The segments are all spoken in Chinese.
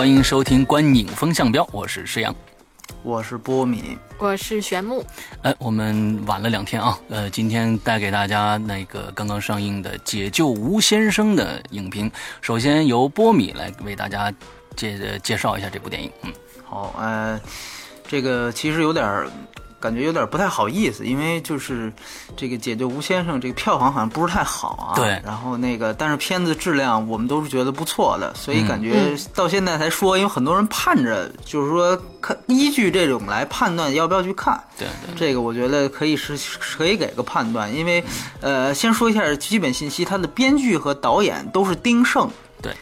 欢迎收听《观影风向标》，我是石阳。我是波米，我是玄木。哎，我们晚了两天啊，呃，今天带给大家那个刚刚上映的《解救吴先生》的影评。首先由波米来为大家介介绍一下这部电影。嗯，好，呃，这个其实有点儿感觉有点不太好意思，因为就是这个《解救吴先生》这个票房好像不是太好啊。对。然后那个，但是片子质量我们都是觉得不错的，所以感觉到现在才说，因为很多人盼着，就是说看依据这种来判断要不要去看。对对，这个我觉得可以是可以给个判断，因为呃，先说一下基本信息，它的编剧和导演都是丁晟。对，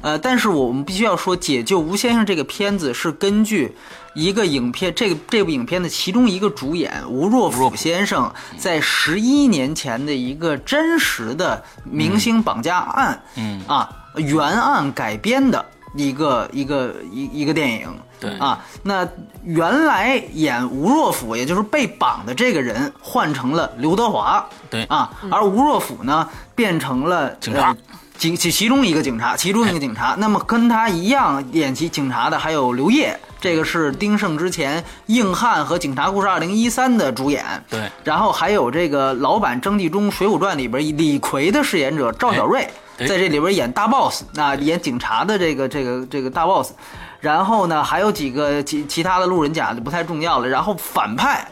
呃，但是我们必须要说，《解救吴先生》这个片子是根据一个影片，这个这部影片的其中一个主演吴若甫先生在十一年前的一个真实的明星绑架案，嗯。啊原案改编的一个一个一一个电影。对。啊，那原来演吴若甫，也就是被绑的这个人，换成了刘德华。对。啊，而吴若甫呢，变成了警察。呃其其其中一个警察，其中一个警察。那么跟他一样演其警察的还有刘烨，这个是丁晟之前《硬汉》和《警察故事二零一三》的主演。对然后还有这个老版张纪中《水浒传》里边李逵的饰演者赵小瑞，哎在这里边演大 boss，那演警察的这个这个这个大 boss。然后呢，还有几个其其他的路人甲就不太重要了。然后反派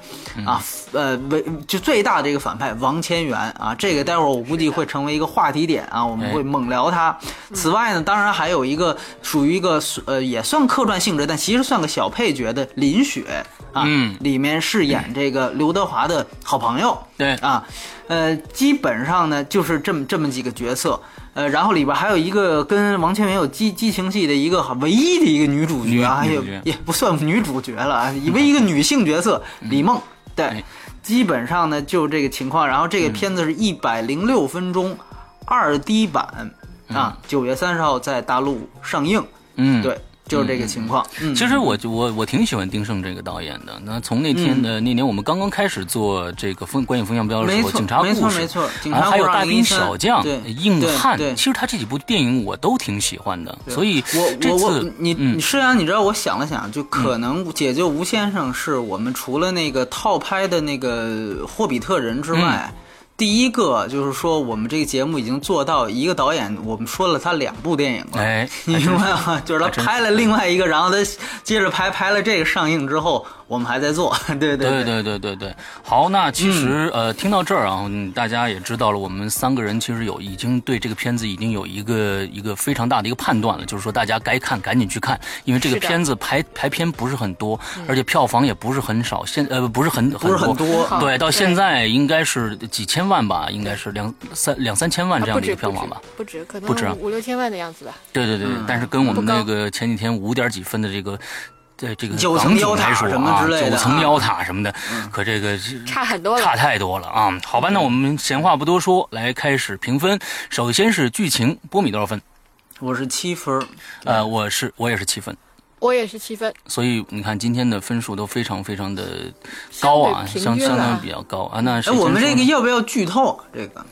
啊，呃，为就最大的一个反派王千源啊，这个待会儿我估计会成为一个话题点啊，我们会猛聊他。此外呢，当然还有一个属于一个呃也算客串性质，但其实算个小配角的林雪啊，嗯里面饰演这个刘德华的好朋友。对。啊，呃，基本上呢就是这么这么几个角色，呃，然后里边还有一个跟王千源有激激情戏的一个唯一的一个女主角啊，也也不算女主角了啊，唯一一个女性角色李梦，对哎，基本上呢就这个情况，然后这个片子是一百零六分钟，二 D 版啊，九月三十号在大陆上映，嗯，对，就是这个情况，嗯，其实我我我挺喜欢丁晟这个导演的。那从那天的、那年我们刚刚开始做这个风观影风向标的时候，警察故事，没错没错警察啊还有大兵小将、对硬汉，其实他这几部电影我都挺喜欢的。所以这我我我次你嗯。你虽然你知道，我想了想，就可能解救吴先生是我们除了那个套拍的那个霍比特人之外。嗯第一个就是说，我们这个节目已经做到一个导演，我们说了他两部电影了，哎你明白吗？就是他拍了另外一个，然后他接着拍，拍了这个上映之后，我们还在做，对 对对。对对对对，好，那其实、呃，听到这儿啊，嗯大家也知道了，我们三个人其实有已经对这个片子已经有一个一个非常大的一个判断了，就是说大家该看赶紧去看，因为这个片子排排片不是很多，而且票房也不是很少，现呃不是很不是很多。对，到现在应该是几千万吧，应该是两三两三千万这样的一个票房吧。不止，可能不止啊。五六千万的样子吧。对对对，嗯。但是跟我们那个前几天五点几分的这个。在这个九层妖塔什么啊之类的啊九层妖塔什么的，可这个差很多了差太多了啊！好吧，那我们闲话不多说，来开始评分。首先是剧情，波米多少分？我是七分，呃，我是我也是七分，我也是七分，所以你看今天的分数都非常非常的高啊，相相当比较高啊。那哎，谁我们这个要不要剧透？这个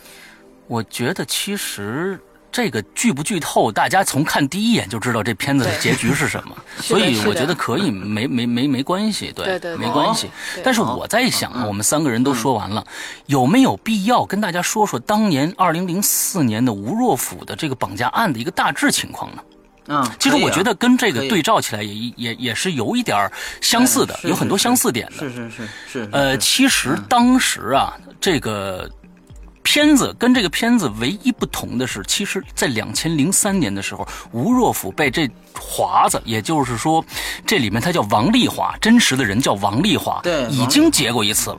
我觉得其实这个剧不剧透，大家从看第一眼就知道这片子的结局是什么，所以我觉得可以，没没没没关系，对对没关系。但是我在想啊，我们三个人都说完了，有没有必要跟大家说说当年二零零四年的吴若甫的这个绑架案的一个大致情况呢？嗯，其实我觉得跟这个对照起来也也也是有一点相似的，有很多相似点的。是是是是，呃，其实当时啊，这个片子跟这个片子唯一不同的是，其实，在两千零三年的时候，吴若甫被这华子，也就是说，这里面他叫王丽华，真实的人叫王丽华，对已经结过一次了。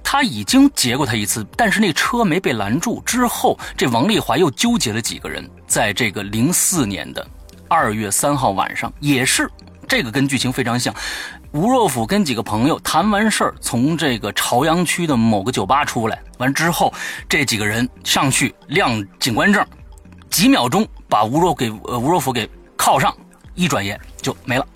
他已经劫过他一次，但是那车没被拦住。之后，这王丽华又纠结了几个人，在这个零四年的二月三号晚上，也是这个跟剧情非常像。吴若甫跟几个朋友谈完事儿，从这个朝阳区的某个酒吧出来，完之后，这几个人上去亮警官证，几秒钟把吴若给呃吴若甫给铐上，一转眼就没了。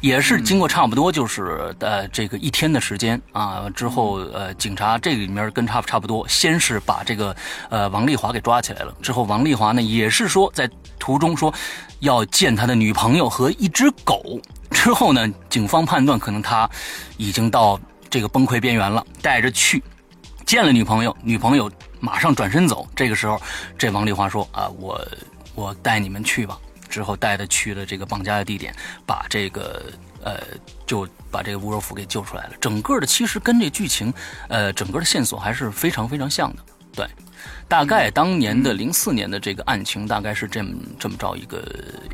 也是经过差不多就是呃这个一天的时间啊之后呃警察这里面跟差差不多，先是把这个呃王丽华给抓起来了，之后王丽华呢也是说在途中说要见他的女朋友和一只狗，之后呢警方判断可能他已经到这个崩溃边缘了，带着去见了女朋友，女朋友马上转身走，这个时候这王丽华说啊我我带你们去吧。之后带他去了这个绑架的地点，把这个呃就把这个吴若甫给救出来了。整个的其实跟这剧情，呃，整个的线索还是非常非常像的。对，大概当年的零四年的这个案情，大概是这么这么着一个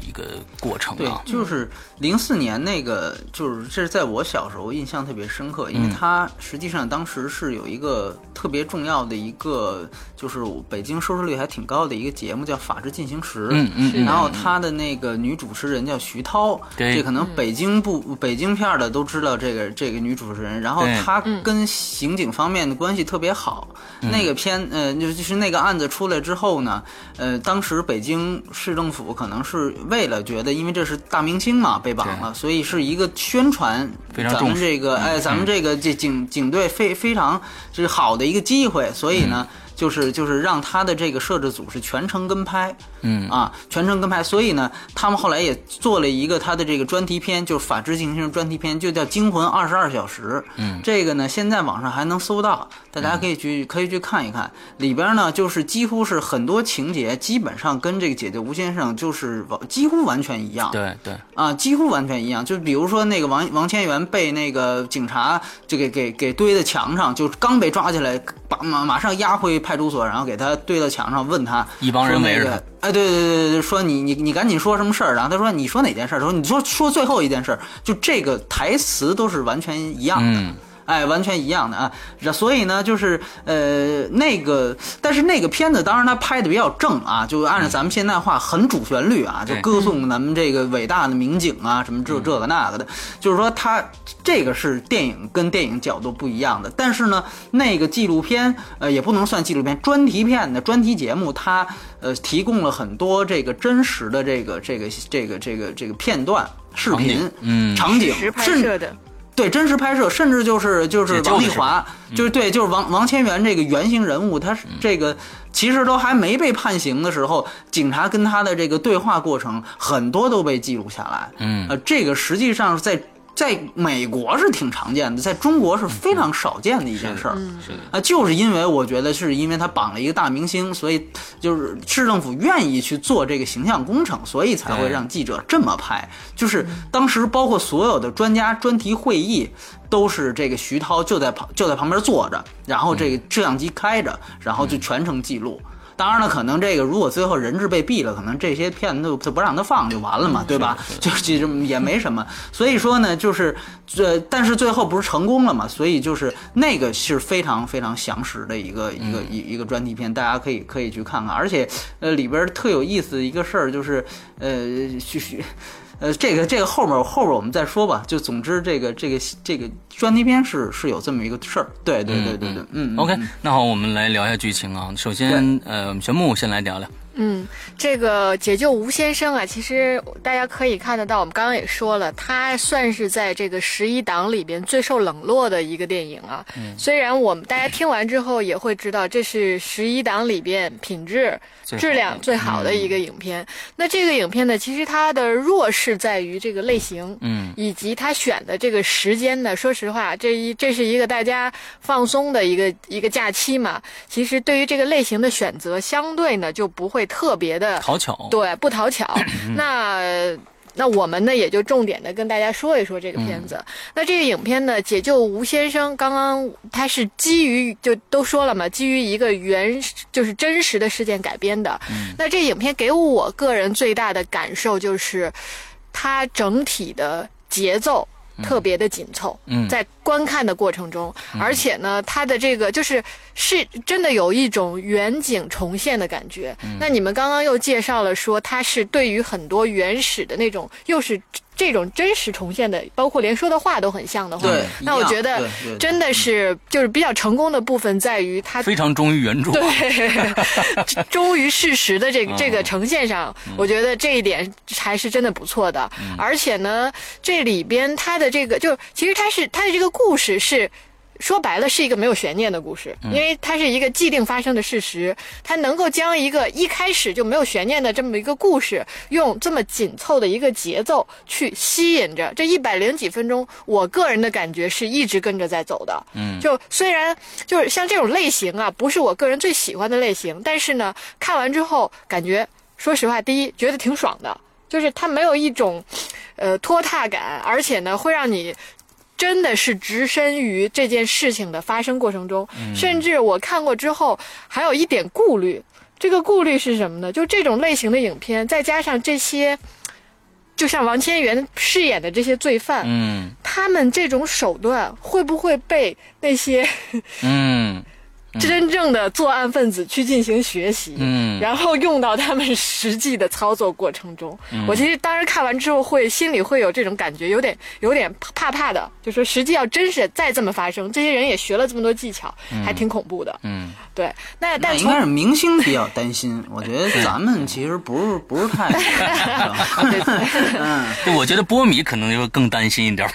一个过程对啊，。就是零四年那个，就是这是在我小时候印象特别深刻，因为嗯它实际上当时是有一个特别重要的一个，就是北京收视率还挺高的一个节目叫《法制进行时》。嗯嗯嗯然后他的那个女主持人叫徐涛，对这可能北京不北京片儿的都知道这个这个女主持人。然后她跟刑警方面的关系特别好。那个片呃，就就是那个案子出来之后呢，呃，当时北京市政府可能是为了觉得，因为这是大明星嘛被绑了，所以是一个宣传咱们这个哎，咱们这个这警警队非非常就是好的一个机会，所以呢。就是就是让他的这个摄制组是全程跟拍，嗯啊，全程跟拍，所以呢，他们后来也做了一个他的这个专题片，就是《法制进行时》专题片，就叫《惊魂二十二小时》。嗯，这个呢，现在网上还能搜到，大家可以去、可以去看一看。里边呢，就是几乎是很多情节，基本上跟这个《姐姐吴先生》就是几乎完全一样。对对，啊，几乎完全一样。就比如说那个王王千源被那个警察就给给给堆在墙上，就刚被抓起来，把马马上押回派出所，然后给他堆到墙上，问他一帮人围着个哎，对对对对对，说你你你赶紧说什么事儿？然后他说你说哪件事儿？说你说说最后一件事儿，就这个台词都是完全一样的。嗯哎，完全一样的啊，这所以呢，就是呃那个，但是那个片子当然它拍的比较正啊，就按照咱们现在话，很主旋律啊，就歌颂咱们这个伟大的民警啊，什么这这个那个的，就是说它这个是电影跟电影角度不一样的，但是呢，那个纪录片呃也不能算纪录片，专题片的专题节目，它呃提供了很多这个真实的这个这个这个这个这个片段视频，嗯。场景实拍甚摄的，对，真实拍摄，甚至就是就是王丽华，就是对，就是王王千源这个原型人物，他是这个其实都还没被判刑的时候，警察跟他的这个对话过程很多都被记录下来。嗯呃，这个实际上在在美国是挺常见的，在中国是非常少见的一件事儿。是的，啊，就是因为我觉得是因为他绑了一个大明星，所以就是市政府愿意去做这个形象工程，所以才会让记者这么拍。就是当时包括所有的专家专题会议，都是这个徐涛就在旁就在旁边坐着，然后这个摄像机开着，然后就全程记录。当然了，可能这个如果最后人质被毙了，可能这些片子就就不让他放就完了嘛，对吧？就其实也没什么。所以说呢，就是呃，但是最后不是成功了嘛？所以就是那个是非常非常详实的一个一个一一个专题片，大家可以可以去看看。而且呃，里边特有意思的一个事儿就是呃，去去。呃，这个这个后面后面我们再说吧。就总之，这个这个这个专题片是是有这么一个事儿。对对对对对，嗯嗯 OK，那好，我们来聊一下剧情啊。首先，呃，我们玄木先来聊聊。嗯，这个解救吴先生啊，其实大家可以看得到，我们刚刚也说了，他算是在这个十一档里边最受冷落的一个电影啊。虽然我们大家听完之后也会知道，这是十一档里边品质质量最好的一个影片。那这个影片呢，其实它的弱势在于这个类型，嗯以及它选的这个时间呢。说实话，这一这是一个大家放松的一个一个假期嘛。其实对于这个类型的选择，相对呢就不会特别的讨巧，对不讨巧。那。那我们呢，也就重点的跟大家说一说这个片子。那这个影片呢，《解救吴先生》，刚刚它是基于就都说了嘛，基于一个原就是真实的事件改编的。那这影片给我个人最大的感受就是，它整体的节奏特别的紧凑，嗯。在观看的过程中，而且呢，它的这个就是是真的有一种远景重现的感觉。嗯。那你们刚刚又介绍了说，它是对于很多原始的那种，又是这种真实重现的，包括连说的话都很像的话，对那我觉得真的是就是比较成功的部分在于它非常忠于原著。对，忠于事实的这个这个呈现上，我觉得这一点还是真的不错的。而且呢，这里边它的这个就其实它是它的这个故事是。说白了是一个没有悬念的故事，因为它是一个既定发生的事实，它能够将一个一开始就没有悬念的这么一个故事，用这么紧凑的一个节奏去吸引着这一百零几分钟，我个人的感觉是一直跟着在走的。嗯，就虽然就是像这种类型啊，不是我个人最喜欢的类型，但是呢，看完之后感觉，说实话，第一觉得挺爽的，就是它没有一种，呃拖沓感，而且呢会让你。真的是置身于这件事情的发生过程中，甚至我看过之后还有一点顾虑。这个顾虑是什么呢？就这种类型的影片，再加上这些，就像王千源饰演的这些罪犯，嗯他们这种手段会不会被那些嗯 真正的作案分子去进行学习，嗯然后用到他们实际的操作过程中。我其实当时看完之后会心里会有这种感觉，有点有点怕怕的，就说实际要真是再这么发生，这些人也学了这么多技巧，还挺恐怖的。嗯，对，那那但从应该是明星比较担心，我觉得咱们其实不是不是太 嗯，我觉得波米可能就更担心一点儿。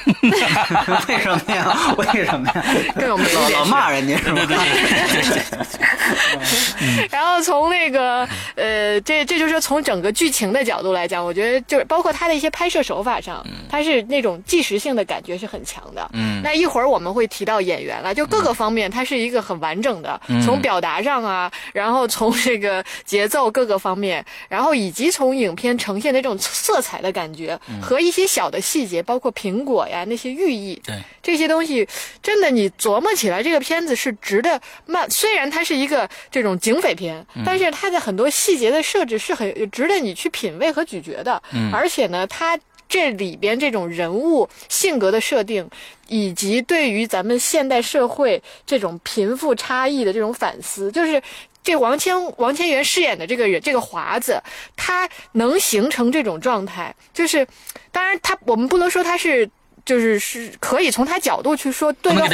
为什么呀？为什么呀？更有魅力老老骂人家是吧？然后从那个呃，这这就是从整个剧情的角度来讲，我觉得就是包括它的一些拍摄手法上，它是那种纪实性的感觉是很强的。嗯。那一会儿我们会提到演员了，就各个方面它是一个很完整的，从表达上啊，然后从这个节奏各个方面，然后以及从影片呈现的这种色彩的感觉和一些小的细节，包括苹果呀那些寓意，对，这些东西真的你琢磨起来，这个片子是值得慢。虽然它是一个这种警匪片，但是它的很多细节的设置是很值得你去品味和咀嚼的。而且呢，它这里边这种人物性格的设定，以及对于咱们现代社会这种贫富差异的这种反思，就是。这王千王千源饰演的这个人，这个华子，他能形成这种状态，就是，当然他我们不能说他是。就是是可以从他角度去说对的话，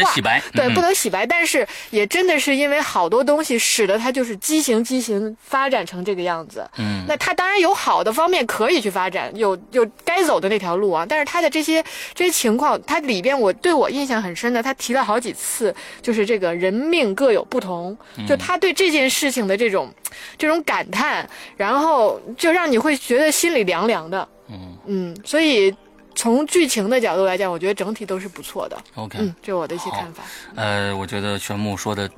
对，嗯不能洗白。但是也真的是因为好多东西使得他就是畸形畸形发展成这个样子。嗯那他当然有好的方面可以去发展，有有该走的那条路啊。但是他的这些这些情况，他里边我对我印象很深的，他提了好几次，就是这个人命各有不同，就他对这件事情的这种这种感叹，然后就让你会觉得心里凉凉的。嗯嗯，所以从剧情的角度来讲，我觉得整体都是不错的。，OK。嗯，这是我的一些看法。呃，我觉得玄牧说的，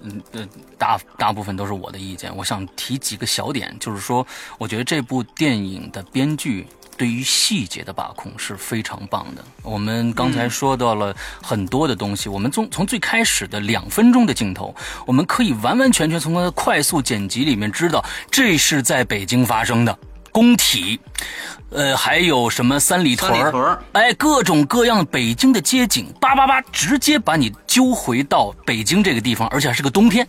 大大部分都是我的意见。我想提几个小点，就是说，我觉得这部电影的编剧对于细节的把控是非常棒的。我们刚才说到了很多的东西，我们从从最开始的两分钟的镜头，我们可以完完全全从它的快速剪辑里面知道，这是在北京发生的。工体，呃，还有什么三里屯儿哎，各种各样北京的街景，叭叭叭，直接把你揪回到北京这个地方，而且还是个冬天。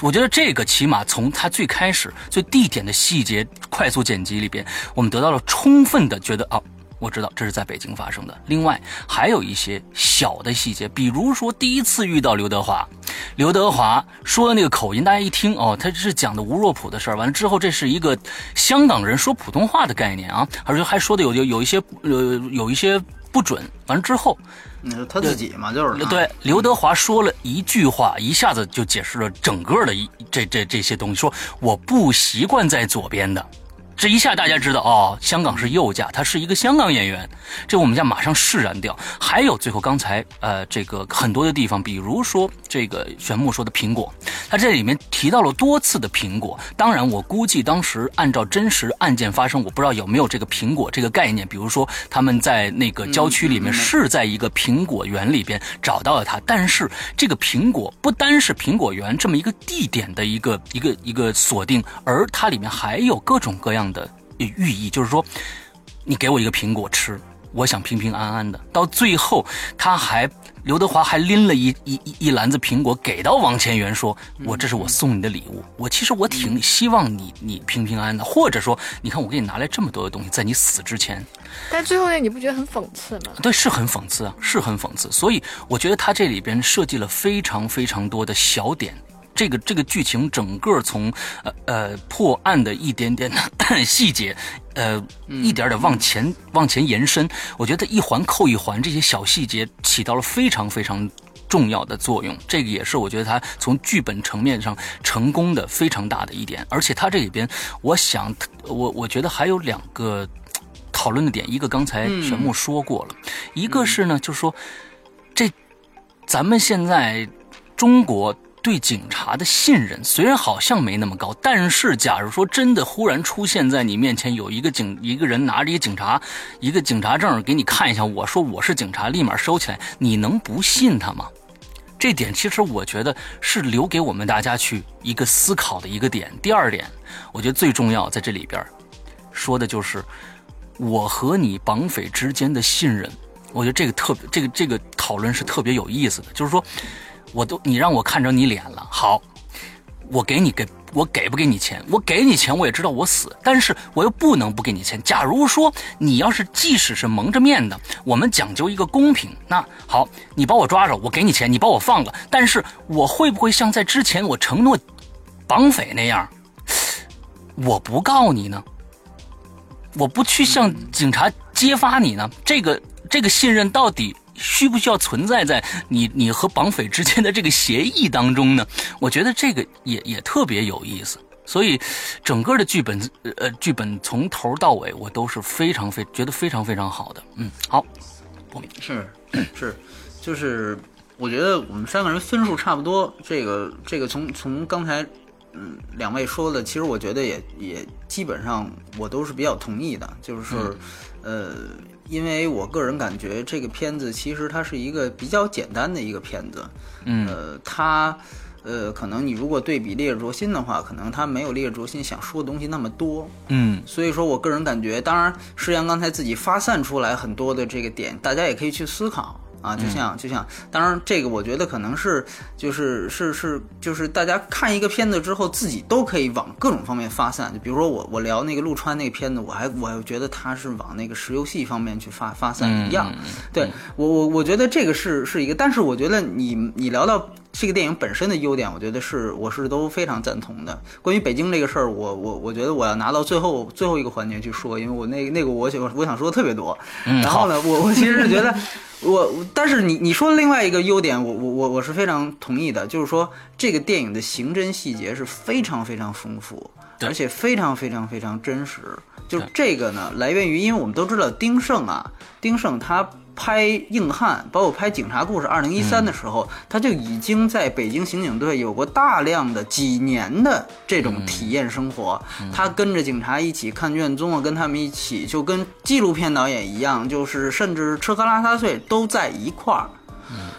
我觉得这个起码从它最开始最地点的细节快速剪辑里边，我们得到了充分的觉得啊。我知道这是在北京发生的。另外还有一些小的细节，比如说第一次遇到刘德华，刘德华说的那个口音，大家一听哦，他是讲的吴若甫的事儿。完了之后，这是一个香港人说普通话的概念啊，而且还说的有有有一些呃有一些不准。完了之后，嗯，他自己嘛，就是对，刘德华说了一句话，一下子就解释了整个的一这这这些东西。说我不习惯在左边的，这一下大家知道哦，香港是右驾，他是一个香港演员，这我们家马上释然掉。还有最后刚才呃这个很多的地方，比如说这个玄木说的苹果，他这里面提到了多次的苹果。当然，我估计当时按照真实案件发生，我不知道有没有这个苹果这个概念。比如说他们在那个郊区里面是在一个苹果园里边找到了它，但是这个苹果不单是苹果园这么一个地点的一个一个一个锁定，而它里面还有各种各样的寓意，就是说，你给我一个苹果吃。我想平平安安的。到最后，他还刘德华还拎了一一一一篮子苹果给到王千源，说：“我这是我送你的礼物。我其实我挺希望你你平平安安的，或者说，你看我给你拿来这么多的东西，在你死之前。”但最后那你不觉得很讽刺吗？对，是很讽刺啊，是很讽刺。所以我觉得他这里边设计了非常非常多的小点。这个这个剧情整个从呃呃破案的一点点的 细节，呃一点点往前往前延伸，我觉得一环扣一环，这些小细节起到了非常非常重要的作用。这个也是我觉得他从剧本层面上成功的非常大的一点。而且他这里边，我想我我觉得还有两个 讨论的点，一个刚才玄牧说过了，一个是呢，就是说这咱们现在中国。对警察的信任虽然好像没那么高，但是假如说真的忽然出现在你面前有一个警一个人拿着一个警察一个警察证给你看一下，我说我是警察，立马收起来，你能不信他吗？这点其实我觉得是留给我们大家去一个思考的一个点。第二点，我觉得最重要在这里边说的就是我和你绑匪之间的信任。我觉得这个特别这个这个讨论是特别有意思的，就是说。我都你让我看着你脸了，好，我给你给我给不给你钱？我给你钱，我也知道我死，但是我又不能不给你钱。假如说你要是即使是蒙着面的，我们讲究一个公平，那好，你把我抓着，我给你钱，你把我放了，但是我会不会像在之前我承诺绑匪那样，我不告你呢？我不去向警察揭发你呢？这个这个信任到底？需不需要存在在你你和绑匪之间的这个协议当中呢？我觉得这个也也特别有意思。所以，整个的剧本呃剧本从头到尾我都是非常非觉得非常非常好的。嗯，好，是 是，就是我觉得我们三个人分数差不多。这个这个从从刚才嗯两位说的，其实我觉得也也基本上我都是比较同意的。就是呃。因为我个人感觉这个片子其实它是一个比较简单的一个片子，嗯，呃，它，呃，可能你如果对比《烈日灼心》的话，可能它没有《烈日灼心》想说的东西那么多，嗯，所以说我个人感觉，当然，诗阳刚才自己发散出来很多的这个点，大家也可以去思考。啊，就像就像，当然这个我觉得可能是就是是是就是大家看一个片子之后，自己都可以往各种方面发散。就比如说我我聊那个陆川那个片子，我还我还觉得他是往那个石油系方面去发发散一样。对我我我觉得这个是是一个，但是我觉得你你聊到这个电影本身的优点，我觉得是我是都非常赞同的。关于北京这个事儿，我我我觉得我要拿到最后最后一个环节去说，因为我那那个我想我想说的特别多。然后呢，我我其实是觉得。我，但是你你说另外一个优点，我我我我是非常同意的，就是说这个电影的刑侦细节是非常非常丰富，而且非常非常非常真实。就这个呢，来源于，因为我们都知道丁晟啊，丁晟他。拍硬汉，包括拍《警察故事》二零一三的时候，他就已经在北京刑警队有过大量的几年的这种体验生活。他跟着警察一起看卷宗啊，跟他们一起就跟纪录片导演一样，就是甚至吃喝拉撒睡都在一块儿。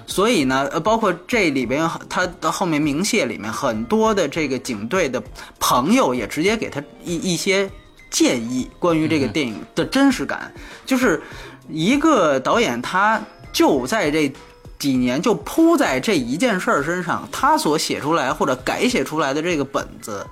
所以呢，呃，包括这里边他的后面明谢里面很多的这个警队的朋友也直接给他一一些建议，关于这个电影的真实感，就是。一个导演，他就在这几年就扑在这一件事儿身上，他所写出来或者改写出来的这个本子，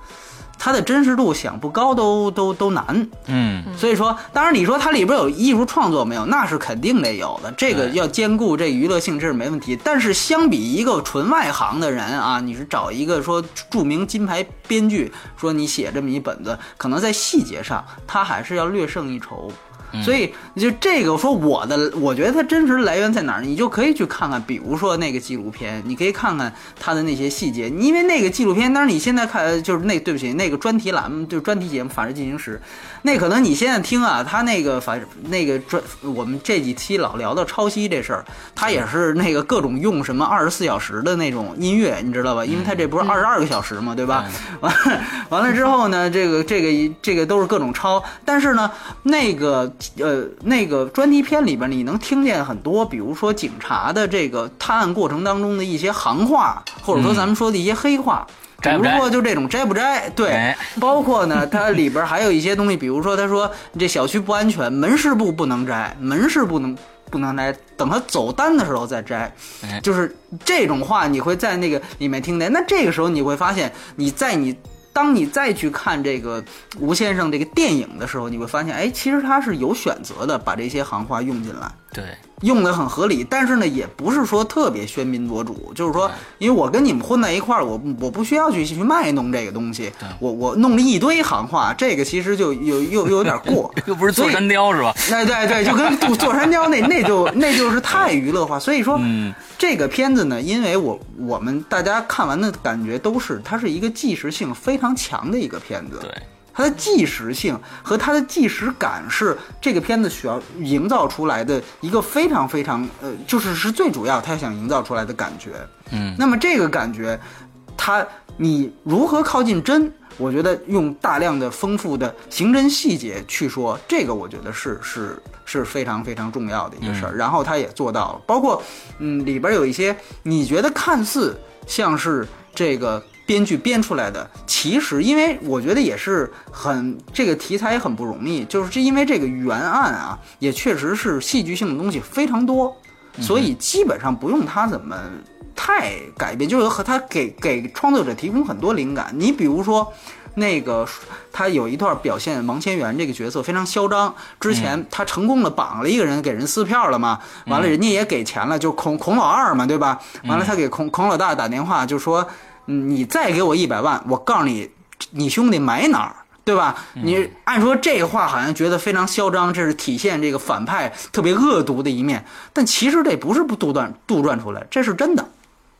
它的真实度想不高都都都难。嗯，所以说，当然你说它里边有艺术创作没有，那是肯定得有的，这个要兼顾这娱乐性，这是没问题。但是相比一个纯外行的人啊，你是找一个说著名金牌编剧，说你写这么一本子，可能在细节上他还是要略胜一筹。所以就这个说我的，我觉得它真实来源在哪儿？你就可以去看看，比如说那个纪录片，你可以看看它的那些细节。因为那个纪录片，当然你现在看就是那对不起，那个专题栏目就是专题节目《法制进行时》，那可能你现在听啊，他那个法那个专我们这几期老聊到抄袭这事儿，他也是那个各种用什么二十四小时的那种音乐，你知道吧？因为他这不是二十二个小时嘛，对吧？完完了之后呢，这个这个这个都是各种抄，但是呢，那个。呃，那个专题片里边，你能听见很多，比如说警察的这个探案过程当中的一些行话，或者说咱们说的一些黑话。比如说就这种摘不摘，对，包括呢，它里边还有一些东西，比如说他说这小区不安全，门市部不能摘，门市不能不能摘，等他走单的时候再摘，就是这种话你会在那个里面听见。那这个时候你会发现，你在你当你再去看这个吴先生这个电影的时候，你会发现，哎，其实他是有选择的，把这些行话用进来。对。用的很合理，但是呢，也不是说特别喧宾夺主，就是说，因为我跟你们混在一块儿，我我不需要去去卖弄这个东西，我我弄了一堆行话，这个其实就有又又有点过，又不是坐山雕是吧？对对对，就跟坐山雕那那就那就是太娱乐化，所以说，这个片子呢，因为我我们大家看完的感觉都是，它是一个纪实性非常强的一个片子，对。它的纪实性和它的纪实感是这个片子需要营造出来的一个非常非常呃，就是是最主要他想营造出来的感觉。嗯，那么这个感觉，它你如何靠近真？我觉得用大量的丰富的刑侦细节去说这个，我觉得是是是非常非常重要的一个事儿。然后他也做到了，包括嗯里边有一些你觉得看似像是这个。编剧编出来的，其实因为我觉得也是很这个题材也很不容易，就是这因为这个原案啊，也确实是戏剧性的东西非常多，所以基本上不用他怎么太改变，就是和他给给创作者提供很多灵感。你比如说那个他有一段表现王千源这个角色非常嚣张，之前他成功的绑了一个人给人撕票了嘛，完了人家也给钱了，就孔孔老二嘛，对吧？完了他给孔孔老大打电话就说。你再给我一百万，我告诉你，你兄弟埋哪儿，对吧？你按说这话好像觉得非常嚣张，这是体现这个反派特别恶毒的一面，但其实这不是不杜撰杜撰出来，这是真的。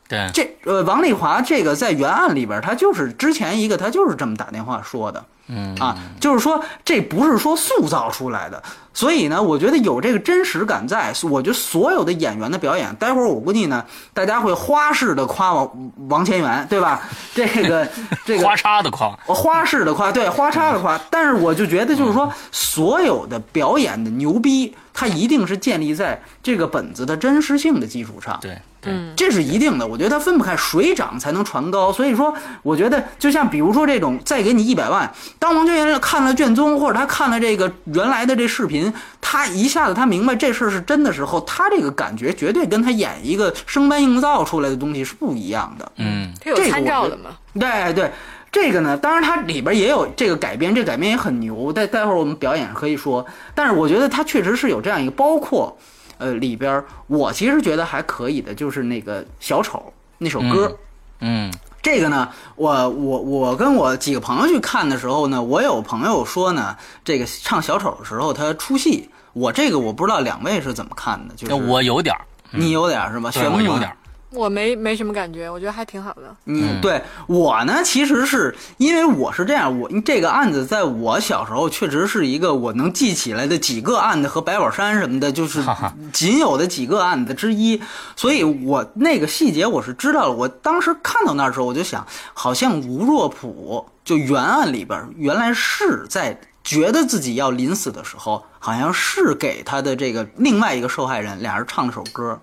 对，这呃，王丽华这个在原案里边，他就是之前一个，他就是这么打电话说的。嗯啊，就是说这不是说塑造出来的，所以呢，我觉得有这个真实感在。我觉得所有的演员的表演，待会儿我估计呢，大家会花式的夸王王千源，对吧？这个 这个花叉的夸，花式的夸，对，花叉的夸。但是我就觉得，就是说所有的表演的牛逼，它一定是建立在这个本子的真实性的基础上。对。嗯，这是一定的，我觉得它分不开，水涨才能船高。所以说，我觉得就像比如说这种，再给你一百万，当王全元看了卷宗，或者他看了这个原来的这视频，他一下子他明白这事儿是真的时候，他这个感觉绝对跟他演一个生搬硬造出来的东西是不一样的。嗯，他有参照的嘛？对对，这个呢，当然它里边也有这个改编，这改编也很牛。待待会儿我们表演可以说，但是我觉得它确实是有这样一个，包括。呃，里边我其实觉得还可以的，就是那个小丑那首歌，嗯，这个呢，我我我跟我几个朋友去看的时候呢，我有朋友说呢，这个唱小丑的时候他出戏，我这个我不知道两位是怎么看的，就是我有点你有点是吧？玄牧有点我没没什么感觉，我觉得还挺好的。嗯，对我呢，其实是因为我是这样，我这个案子在我小时候确实是一个我能记起来的几个案子和白宝山什么的，就是仅有的几个案子之一，所以我那个细节我是知道了。我当时看到那时候，我就想，好像吴若甫就原案里边原来是在觉得自己要临死的时候，好像是给他的这个另外一个受害人俩人唱了首歌。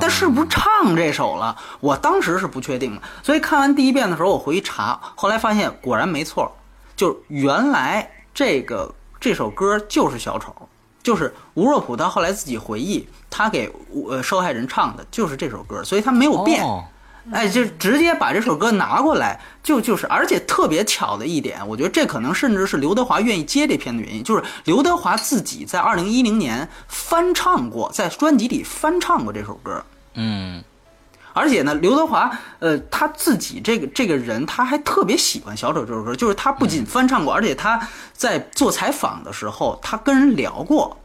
但是不是唱这首了？我当时是不确定的，所以看完第一遍的时候，我回去查，后来发现果然没错，就原来这个这首歌就是小丑，就是吴若甫他后来自己回忆，他给呃受害人唱的就是这首歌，所以他没有变。哎，就直接把这首歌拿过来，就就是，而且特别巧的一点，我觉得这可能甚至是刘德华愿意接这片的原因，就是刘德华自己在二零一零年翻唱过，在专辑里翻唱过这首歌。嗯，而且呢，刘德华呃他自己这个这个人，他还特别喜欢小丑这首歌，就是他不仅翻唱过，而且他在做采访的时候，他跟人聊过，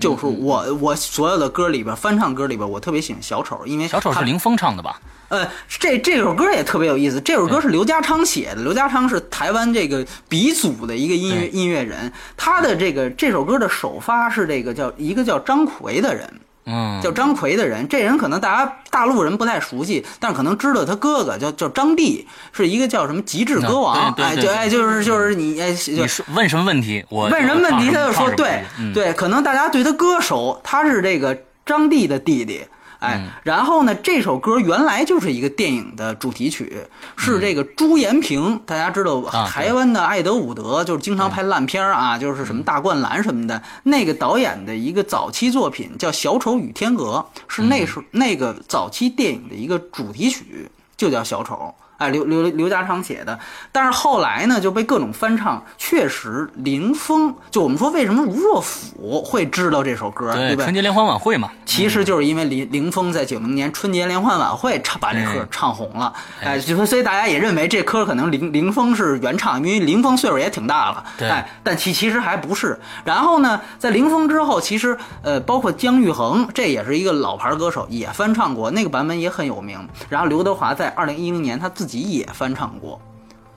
就是我我所有的歌里边翻唱歌里边，我特别喜欢小丑，因为小丑是林峰唱的吧？呃，这这首歌也特别有意思。这首歌是刘家昌写的，刘家昌是台湾这个鼻祖的一个音乐音乐人。他的这个这首歌的首发是这个叫一个叫张奎的人，嗯，叫张奎的人。这人可能大家大陆人不太熟悉，但可能知道他哥哥叫叫张帝，是一个叫什么极致歌王。哎，就哎就是就是你哎，你说问什么问题？我问什么问题他就说对对，可能大家对他歌熟，他是这个张帝的弟弟。哎，然后呢，这首歌原来就是一个电影的主题曲，是这个朱延平，大家知道台湾的爱德伍德，就是经常拍烂片啊，就是什么大灌篮什么的，那个导演的一个早期作品叫《小丑与天鹅》，是那时候那个早期电影的一个主题曲，就叫《小丑》。哎，刘刘刘家昌写的，但是后来呢就被各种翻唱。确实，林峰就我们说为什么吴若甫会知道这首歌，对吧？春节联欢晚会嘛，其实就是因为林林峰在九零年春节联欢晚会唱把这歌哎唱红了，哎，就所以大家也认为这歌可能林林峰是原唱，因为林峰岁数也挺大了，对哎，但其其实还不是。然后呢，在林峰之后，其实呃，包括姜育恒，这也是一个老牌歌手，也翻唱过那个版本也很有名。然后刘德华在二零一零年他自己也翻唱过，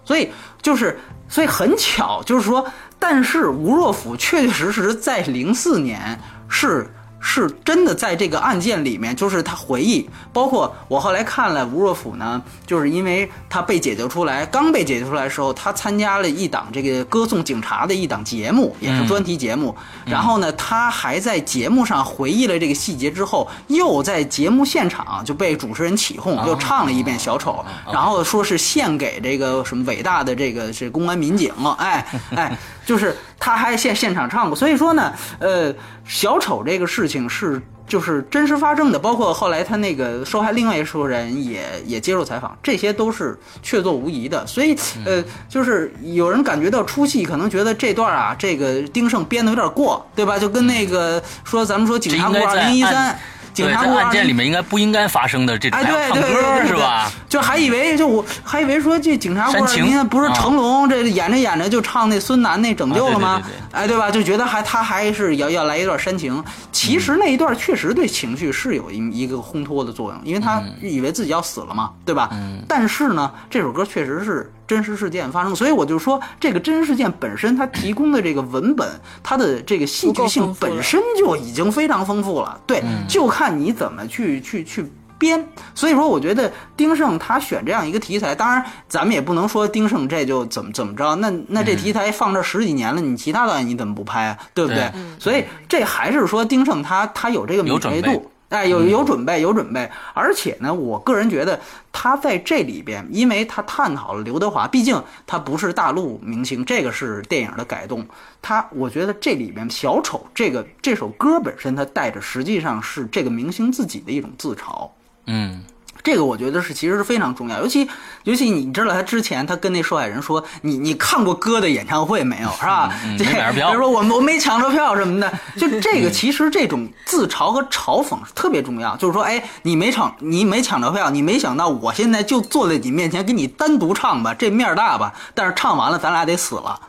所以就是，所以很巧，就是说，但是吴若甫确确实实在零四年是。是真的在这个案件里面，就是他回忆，包括我后来看了吴若甫呢，就是因为他被解救出来，刚被解救出来的时候，他参加了一档这个歌颂警察的一档节目，也是专题节目。然后呢，他还在节目上回忆了这个细节之后，又在节目现场就被主持人起哄，又唱了一遍《小丑》，然后说是献给这个什么伟大的这个是公安民警，哎哎，就是他还现现场唱过。所以说呢，呃，小丑这个事情是。就是真实发生的，包括后来他那个受害另外一说人也也接受采访，这些都是确凿无疑的。所以，呃，就是有人感觉到出戏，可能觉得这段啊，这个丁晟编的有点过，对吧？就跟那个说咱们说警察故事二零一三，警，察在案件里面应该不应该发生的这种，哎，还对对对要唱歌对对是吧？？就还以为就我还以为说这警察故事，煽情你看不是啊成龙这演着演着就唱那孙楠那拯救了吗啊对对对？哎，对吧？就觉得还他还是要要来一段煽情。其实那一段确实对情绪是有一一个烘托的作用，因为他以为自己要死了嘛，对吧？但是呢，这首歌确实是真实事件发生，所以我就说这个真实事件本身它提供的这个文本，它的这个戏剧性本身就已经非常丰富了。对，就看你怎么去去去编。所以说，我觉得丁晟他选这样一个题材，当然咱们也不能说丁晟这就怎么怎么着，那那这题材放这十几年了，你其他导演你怎么不拍啊？对不对？对所以这还是说丁晟他他有这个敏有准备锐度。哎，有有准备，有准备，而且呢，我个人觉得他在这里边，因为他探讨了刘德华，毕竟他不是大陆明星，这个是电影的改动。他，我觉得这里边小丑这个这首歌本身，它带着实际上是这个明星自己的一种自嘲。嗯，这个我觉得是其实是非常重要，尤其尤其你知道他之前他跟那受害人说，你你看过哥的演唱会没有 是吧？嗯这没买着票他说我我没抢着票什么的，就这个其实这种自嘲和嘲讽是特别重要，就是说，哎，你没抢你没抢着票，你没想到我现在就坐在你面前给你单独唱吧，这面儿大吧，但是唱完了咱俩得死了。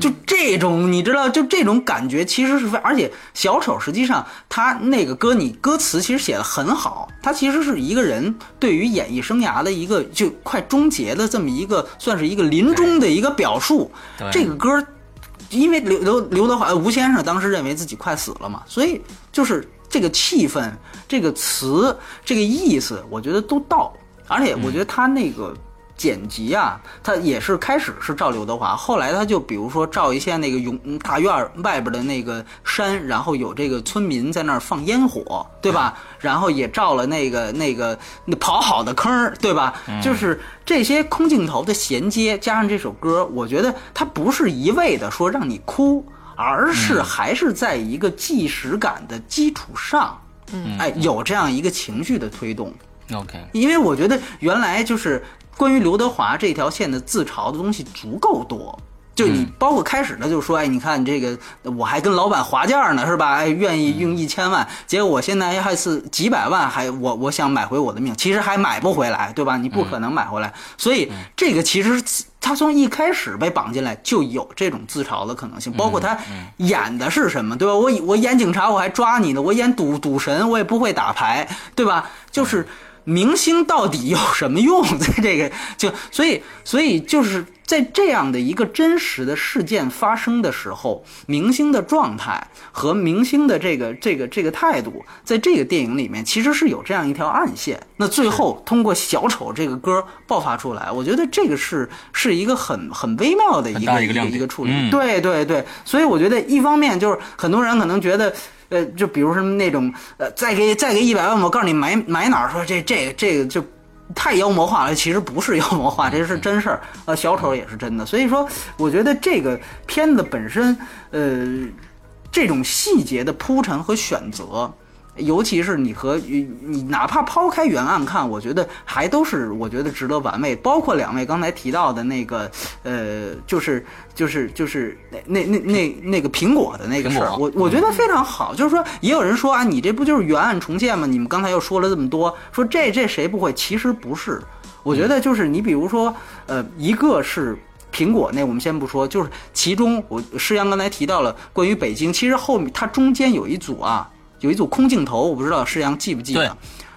就这种，你知道，就这种感觉其实是非，而且小丑实际上他那个歌，你歌词其实写的很好，他其实是一个人对于演艺生涯的一个就快终结的这么一个，算是一个临终的一个表述。对这个歌，因为刘刘刘德华呃吴先生当时认为自己快死了嘛，所以就是这个气氛、这个词、这个意思，我觉得都到，而且我觉得他那个。剪辑啊，他也是开始是照刘德华，后来他就比如说照一下那个永大院外边的那个山，然后有这个村民在那儿放烟火，对吧？然后也照了那个那个那刨好的坑，对吧？就是这些空镜头的衔接，加上这首歌，我觉得它不是一味的说让你哭，而是还是在一个即时感的基础上，嗯，哎，有这样一个情绪的推动。OK，因为我觉得原来就是关于刘德华这条线的自嘲的东西足够多。就你包括开始的就说，哎，你看这个，我还跟老板划价呢，是吧？哎，愿意用一千万，结果我现在还是几百万，还我我想买回我的命，其实还买不回来，对吧？你不可能买回来，所以这个其实他从一开始被绑进来就有这种自嘲的可能性，包括他演的是什么，对吧？我我演警察我还抓你呢，我演赌赌神我也不会打牌，对吧？就是。明星到底有什么用？在 这个就所以所以就是在这样的一个真实的事件发生的时候，明星的状态和明星的这个这个这个态度，在这个电影里面其实是有这样一条暗线。那最后通过小丑这个歌爆发出来，我觉得这个是是一个很很微妙的一个一个处理。对对对，所以我觉得一方面就是很多人可能觉得。呃，就比如什么那种呃，再给再给一百万，我告诉你买买哪儿，说这这这个就。太妖魔化了，其实不是妖魔化，这是真事儿。呃，小丑也是真的，所以说，我觉得这个片子本身，呃，这种细节的铺陈和选择。尤其是你和你，你哪怕抛开原案看，我觉得还都是我觉得值得玩味。包括两位刚才提到的那个，呃，就是就是就是那那那那那个苹果的那个事儿，我我觉得非常好。就是说，也有人说啊，你这不就是原案重现吗？你们刚才又说了这么多，说这这谁不会？其实不是，我觉得就是你比如说，呃，一个是苹果那，我们先不说，就是其中我施阳刚才提到了关于北京，其实后面它中间有一组啊。有一组空镜头，我不知道施阳记不记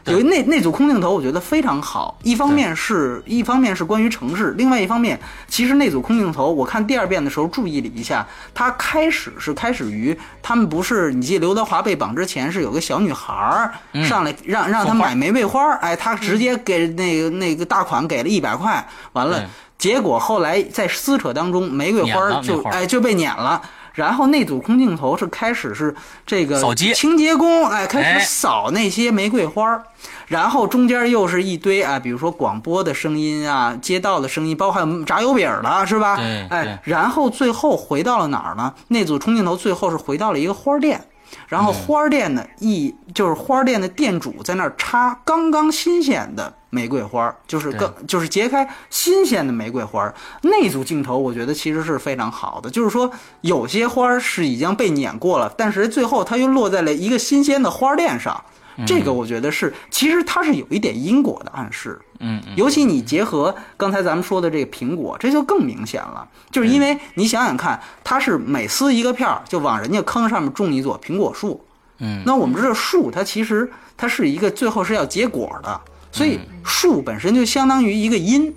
得，有那那组空镜头，我觉得非常好。一方面是一方面是关于城市，另外一方面，其实那组空镜头，我看第二遍的时候注意了一下，它开始是开始于他们不是，你记刘德华被绑之前是有个小女孩上来让让他买玫瑰花，哎，他直接给那个那个大款给了一百块，完了，结果后来在撕扯当中，玫瑰花就哎就被撵了。然后那组空镜头是开始是这个扫街清洁工，哎，开始扫那些玫瑰花然后中间又是一堆啊，比如说广播的声音啊，街道的声音，包括炸油饼了是吧？哎，然后最后回到了哪儿呢？那组空镜头最后是回到了一个花店。然后花店的一就是花店的店主在那儿插刚刚新鲜的玫瑰花，就是刚就是截开新鲜的玫瑰花那组镜头，我觉得其实是非常好的。就是说有些花是已经被碾过了，但是最后它又落在了一个新鲜的花店上。这个我觉得是，其实它是有一点因果的暗示。嗯，尤其你结合刚才咱们说的这个苹果，这就更明显了。就是因为你想想看，它是每撕一个片儿，就往人家坑上面种一座苹果树。嗯，那我们知道树它其实它是一个最后是要结果的，所以树本身就相当于一个因，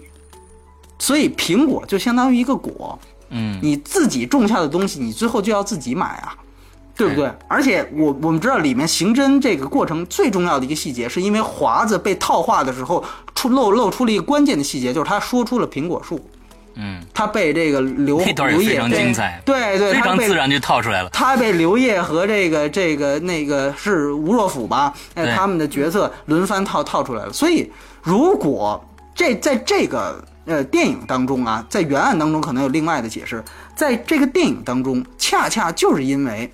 所以苹果就相当于一个果。嗯，你自己种下的东西，你最后就要自己买啊。对不对？而且我我们知道里面刑侦这个过程最重要的一个细节，是因为华子被套话的时候出露露出了一个关键的细节，就是他说出了苹果树。嗯，他被这个刘 刘烨对对，非常自然就套出来了。他被刘烨和这个这个那个是吴若甫吧？哎，他们的角色轮番套套出来了。所以如果这在这个呃电影当中啊，在原案当中可能有另外的解释，在这个电影当中，恰恰就是因为。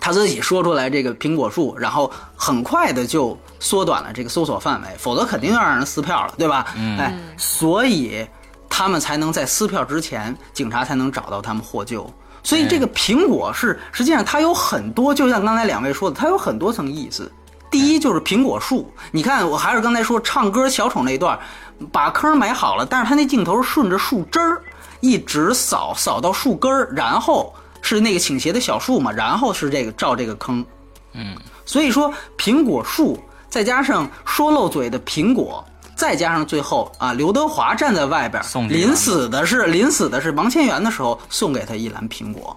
他自己说出来这个苹果树，然后很快的就缩短了这个搜索范围，否则肯定要让人撕票了，对吧？哎，所以他们才能在撕票之前，警察才能找到他们获救。所以这个苹果是实际上它有很多，就像刚才两位说的，它有很多层意思。第一就是苹果树，你看我还是刚才说唱歌小丑那一段，把坑埋好了，但是他那镜头顺着树枝儿一直扫扫到树根儿，然后。是那个倾斜的小树嘛，然后是这个照这个坑，嗯，所以说苹果树再加上说漏嘴的苹果，再加上最后啊，刘德华站在外边，临死的是临死的是王千源的时候送给他一篮苹果，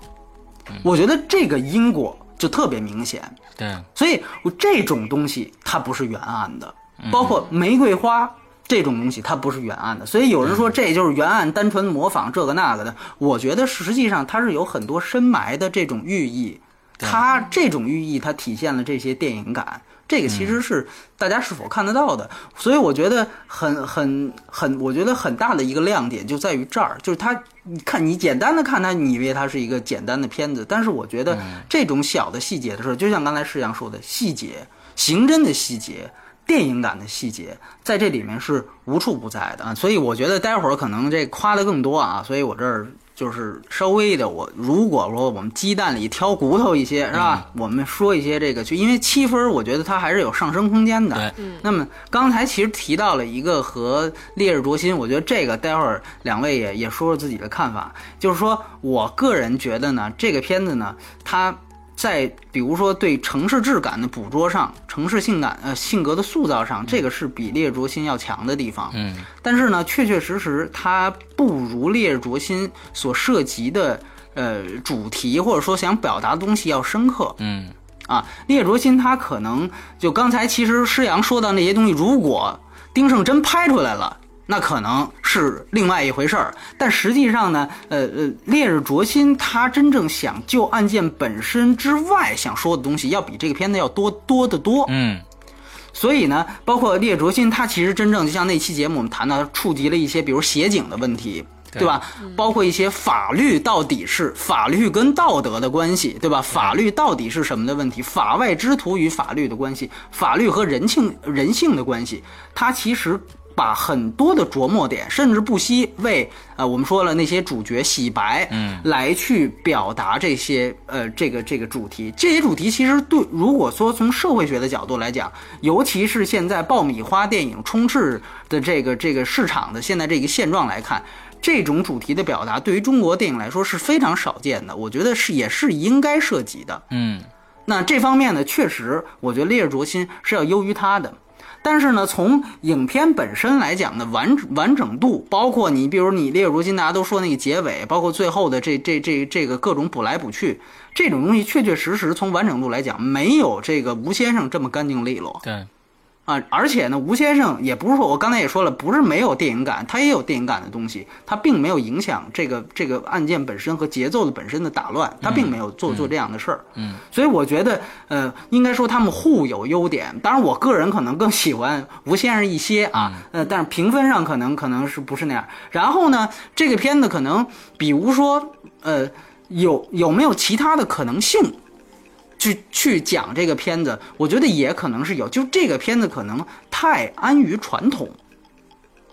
我觉得这个因果就特别明显，对，所以这种东西它不是原案的，包括玫瑰花。这种东西它不是原案的，所以有人说这就是原案单纯模仿这个那个的。我觉得实际上它是有很多深埋的这种寓意，它这种寓意它体现了这些电影感，这个其实是大家是否看得到的。所以我觉得很很很，我觉得很大的一个亮点就在于这儿，就是它，你看你简单的看它，你以为它是一个简单的片子，但是我觉得这种小的细节的时候，就像刚才世阳说的细节，刑侦的细节。电影感的细节在这里面是无处不在的啊，所以我觉得待会儿可能这夸的更多啊，所以我这儿就是稍微的，我如果说我们鸡蛋里挑骨头一些是吧？我们说一些这个，就因为七分，我觉得它还是有上升空间的。对，那么刚才其实提到了一个和《烈日灼心》，我觉得这个待会儿两位也也说说自己的看法，就是说我个人觉得呢，这个片子呢，它。在比如说对城市质感的捕捉上，城市性感呃性格的塑造上，这个是比《烈日灼心》要强的地方。嗯，但是呢，确确实实它不如《烈日灼心》所涉及的呃主题或者说想表达的东西要深刻。嗯，啊，《烈日灼心》它可能就刚才其实施阳说到那些东西，如果丁晟真拍出来了。那可能是另外一回事儿。但实际上呢，呃呃，烈日灼心他真正想就案件本身之外想说的东西，要比这个片子要多多得多。嗯所以呢，包括烈灼心，他其实真正就像那期节目我们谈到，触及了一些比如协警的问题。对对吧？包括一些法律到底是法律跟道德的关系，对吧？法律到底是什么的问题？法外之徒与法律的关系，法律和人性人性的关系，它其实把很多的琢磨点，甚至不惜为呃我们说了那些主角洗白，嗯，来去表达这些呃这个这个主题。这些主题其实对，如果说从社会学的角度来讲，尤其是现在爆米花电影充斥的这个这个市场的现在这个现状来看。这种主题的表达对于中国电影来说是非常少见的，我觉得是也是应该涉及的。嗯那这方面呢，确实我觉得《烈日灼心》是要优于它的。但是呢，从影片本身来讲的，完完整度，包括你比如你《列如今》，大家都说那个结尾，包括最后的这这这这个各种补来补去，这种东西确确实实从完整度来讲，没有这个吴先生这么干净利落。对，啊，而且呢，吴先生也不是说我刚才也说了，不是没有电影感，他也有电影感的东西，他并没有影响这个这个案件本身和节奏的本身的打乱，他并没有做做这样的事儿。嗯，所以我觉得，呃，应该说他们互有优点。当然，我个人可能更喜欢吴先生一些啊，呃，但是评分上可能可能是不是那样。然后呢，这个片子可能，比如说，呃，有有没有其他的可能性？去去讲这个片子，我觉得也可能是有，就这个片子可能太安于传统。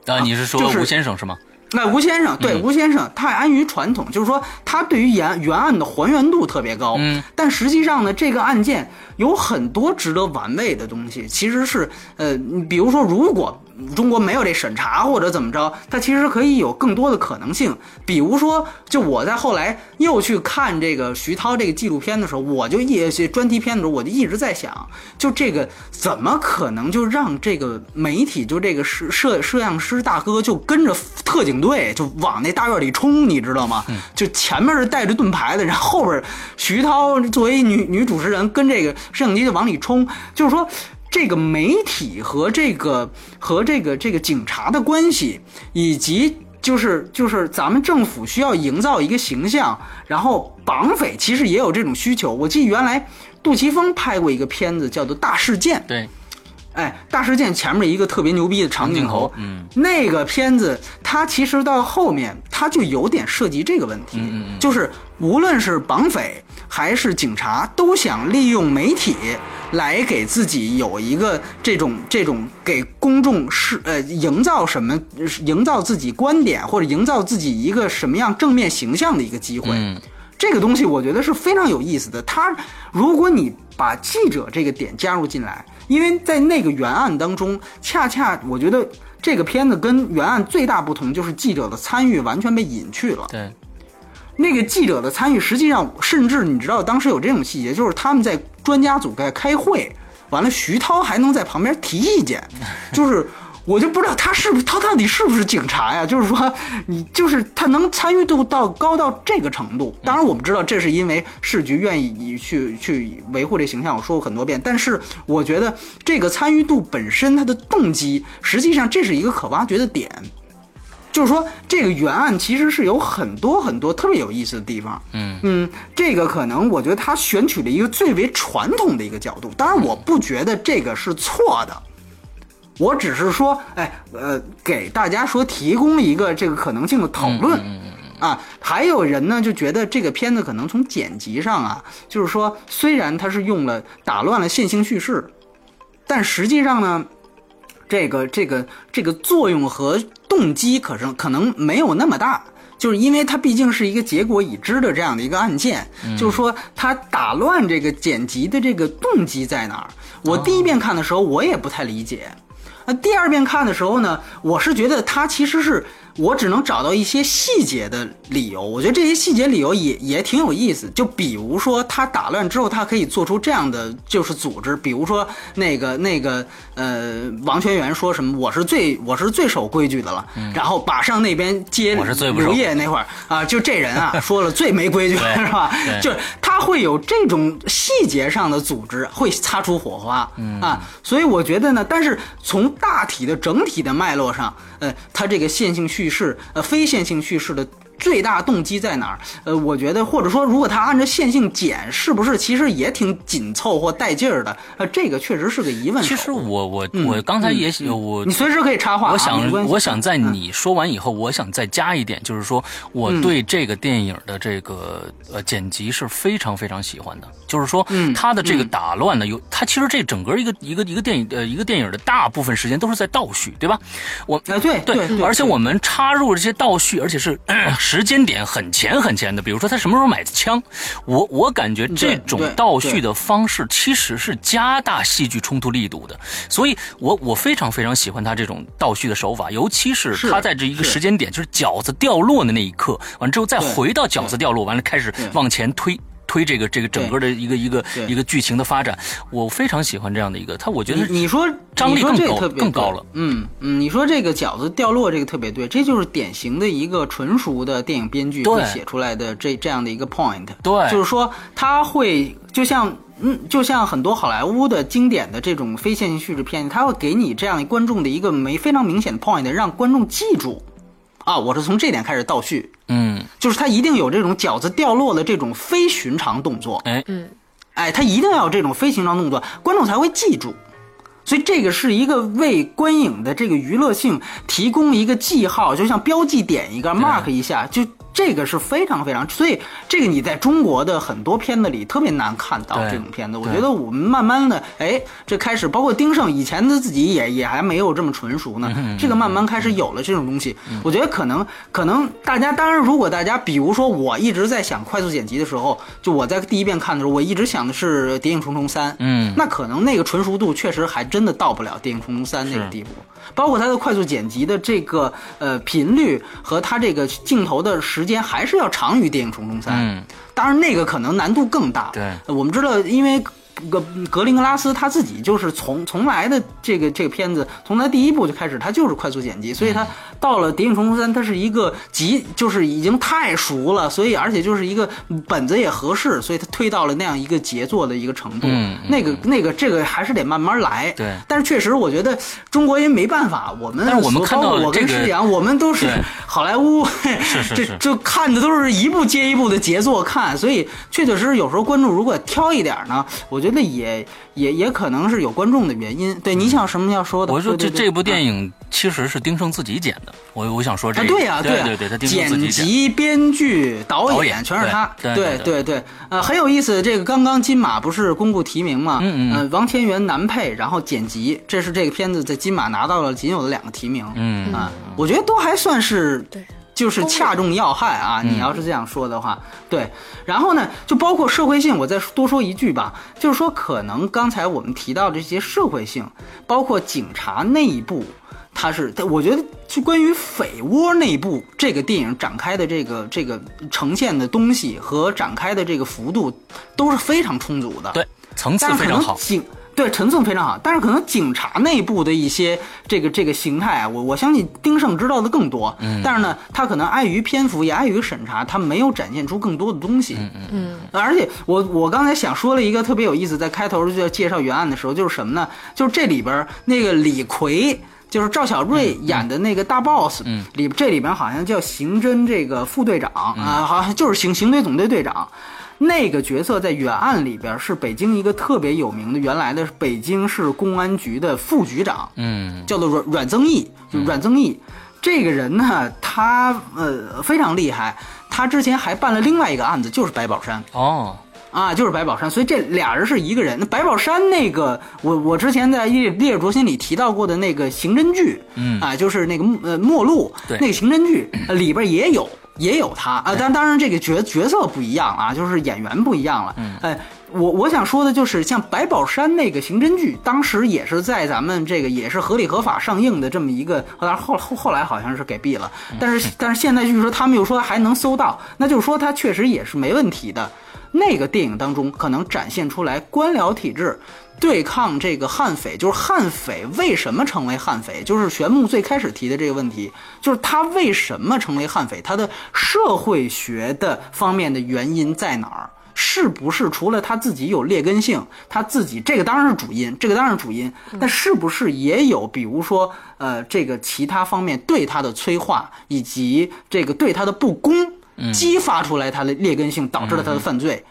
啊，你是说吴先生是吗？那吴先生对、嗯吴先生太安于传统，就是说他对于原原案的还原度特别高，嗯，但实际上呢，这个案件有很多值得玩味的东西，其实是呃，你比如说如果中国没有这审查或者怎么着，它其实可以有更多的可能性。比如说，就我在后来又去看这个徐涛这个纪录片的时候，我就一些专题片的时候，我就一直在想，就这个怎么可能就让这个媒体，就这个摄摄摄像师大哥就跟着特警队就往那大院里冲，你知道吗？就前面是带着盾牌的，然后后边徐涛作为女女主持人跟这个摄像机就往里冲，就是说。这个媒体和这个和这个这个警察的关系，以及就是就是咱们政府需要营造一个形象，然后绑匪其实也有这种需求。我记得原来杜琪峰拍过一个片子叫做《大事件》，对，哎，大事件前面一个特别牛逼的长镜头，嗯，那个片子它其实到后面它就有点涉及这个问题，嗯嗯就是无论是绑匪还是警察，都想利用媒体来给自己有一个这种这种给公众是呃营造什么，营造自己观点或者营造自己一个什么样正面形象的一个机会。嗯这个东西我觉得是非常有意思的。它，如果你把记者这个点加入进来，因为在那个原案当中，恰恰我觉得这个片子跟原案最大不同就是记者的参与完全被隐去了。对，那个记者的参与，实际上甚至你知道，当时有这种细节，就是他们在专家组在开会，完了徐涛还能在旁边提意见，就是我就不知道他是不是他到底是不是警察呀？就是说，你就是他能参与度到高到这个程度。当然我们知道这是因为市局愿意去去维护这形象，我说过很多遍。但是我觉得这个参与度本身，它的动机，实际上这是一个可挖掘的点。就是说，这个原案其实是有很多很多特别有意思的地方。嗯嗯，这个可能我觉得他选取了一个最为传统的一个角度，当然我不觉得这个是错的，我只是说，哎，呃，给大家说提供一个这个可能性的讨论。啊，还有人呢就觉得这个片子可能从剪辑上啊，就是说虽然它是用了打乱了线性叙事，但实际上呢，这个这个这个作用和动机可是可能没有那么大，就是因为它毕竟是一个结果已知的这样的一个案件，就是说它打乱这个剪辑的这个动机在哪儿？我第一遍看的时候我也不太理解，那第二遍看的时候呢，我是觉得它其实是我只能找到一些细节的理由，我觉得这些细节理由也也挺有意思。就比如说他打乱之后，他可以做出这样的就是组织，比如说那个那个呃王全元说什么我是最我是最守规矩的了，然后马上那边接我是最不守刘烨那会儿啊，就这人啊说了最没规矩对是吧？就是他会有这种细节上的组织，会擦出火花、啊。所以我觉得呢，但是从大体的整体的脉络上，呃，他这个线性叙叙事，呃，非线性叙事的。最大动机在哪儿？呃，我觉得，或者说，如果他按照线性剪，是不是其实也挺紧凑或带劲儿的？呃，这个确实是个疑问。其实我我我刚才也我你随时可以插话。我想我想在你说完以后，我想再加一点，就是说我对这个电影的这个呃剪辑是非常非常喜欢的。就是说，他的这个打乱呢，有他其实这整个一个一个一个电影呃一个电影的大部分时间都是在倒叙，对吧？我啊对对，而且我们插入这些倒叙，而且是。时间点很前很前的，比如说他什么时候买的枪，我我感觉这种倒叙的方式其实是加大戏剧冲突力度的，所以我我非常非常喜欢他这种倒叙的手法，尤其是他在这一个时间点，就是饺子掉落的那一刻，完之后再回到饺子掉落，完了开始往前推。推这个这个整个的一个一个一个剧情的发展，我非常喜欢这样的一个。他我觉得你说张力更高更高了。嗯嗯，你说这个饺子掉落这个特别对，这就是典型的一个纯熟的电影编剧会写出来的这这样的一个 point。对，就是说他会就像嗯就像很多好莱坞的经典的这种非线性叙事片，他会给你这样观众的一个没非常明显的 point，让观众记住。啊，我是从这点开始倒叙，嗯，就是他一定有这种饺子掉落的这种非寻常动作，哎，嗯，哎，他一定要有这种非寻常动作，观众才会记住，所以这个是一个为观影的这个娱乐性提供一个记号，就像标记点一个 mark 一下就。这个是非常非常，所以这个你在中国的很多片子里特别难看到这种片子。我觉得我们慢慢的，哎，这开始包括丁晟以前的自己也也还没有这么纯熟呢。这个慢慢开始有了这种东西。我觉得可能可能大家当然，如果大家比如说我一直在想快速剪辑的时候，就我在第一遍看的时候，我一直想的是《谍影重重三》。嗯，那可能那个纯熟度确实还真的到不了《谍影重重三》那个地步。包括它的快速剪辑的这个呃频率和它这个镜头的时间还是要长于《电影重重三》，嗯，当然那个可能难度更大。对，我们知道，因为。格格林格拉斯他自己就是从从来的这个这个片子，从他第一部就开始，他就是快速剪辑，所以他到了《谍影重重三》，他是一个极就是已经太熟了，所以而且就是一个本子也合适，所以他推到了那样一个杰作的一个程度。嗯那个那个这个还是得慢慢来。对，但是确实我觉得中国人没办法，我们但是我们看到我跟施阳，我们都是好莱坞，这就看的都是一部接一部的杰作看，所以确确实实有时候观众如果挑一点呢，我觉得。那也也也可能是有观众的原因。对，你想什么要说的？我说这这部电影其实是丁晟自己剪的。我我想说这个。对呀，对对对，他剪辑、编剧、导演全是他。对对对，呃，很有意思。这个刚刚金马不是公布提名嘛？嗯嗯。王天元男配，然后剪辑，这是这个片子在金马拿到了仅有的两个提名。嗯啊，我觉得都还算是对。就是恰中要害啊！你要是这样说的话，对。然后呢，就包括社会性，我再多说一句吧，就是说，可能刚才我们提到这些社会性，包括警察内部，它是，我觉得就关于匪窝内部这个电影展开的这个这个呈现的东西和展开的这个幅度都是非常充足的，对，层次非常好。对，陈总非常好，但是可能警察内部的一些这个这个形态啊，我我相信丁晟知道的更多。嗯，但是呢，他可能碍于篇幅，也碍于审查，他没有展现出更多的东西。嗯嗯而且我我刚才想说了一个特别有意思，在开头就要介绍原案的时候，就是什么呢？就是这里边那个李逵，就是赵小瑞演的那个大 boss，嗯，里这里边好像叫刑侦这个副队长啊，好像就是刑刑队总队队长。那个角色在原案里边是北京一个特别有名的原来的北京市公安局的副局长，嗯，叫做阮阮增义，阮增义。这个人呢，他呃非常厉害，他之前还办了另外一个案子，就是白宝山。哦，啊，就是白宝山，所以这俩人是一个人。那白宝山那个，我我之前在《烈烈日灼心》里提到过的那个刑侦剧，嗯啊，就是那个呃末路，那个刑侦剧 里边也有。也有他啊，但当然这个角角色不一样啊，就是演员不一样了。嗯，哎，我我想说的就是像白宝山那个刑侦剧，当时也是在咱们这个也是合理合法上映的这么一个，后后后后来好像是给毙了，但是 但是现在据说他们又说还能搜到，那就是说他确实也是没问题的。那个电影当中可能展现出来官僚体制。对抗这个悍匪，就是悍匪为什么成为悍匪？就是玄牧最开始提的这个问题，就是他为什么成为悍匪？他的社会学的方面的原因在哪儿？是不是除了他自己有劣根性，他自己这个当然是主因，这个当然是主因，但是不是也有比如说呃这个其他方面对他的催化，以及这个对他的不公，激发出来他的劣根性，导致了他的犯罪，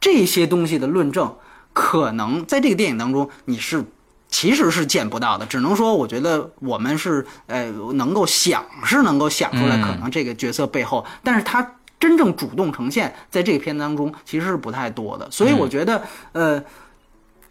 这些东西的论证，可能在这个电影当中你是。其实是见不到的，只能说，我觉得我们是呃能够想是能够想出来，可能这个角色背后，但是他真正主动呈现在这个片子当中，其实是不太多的，所以我觉得呃。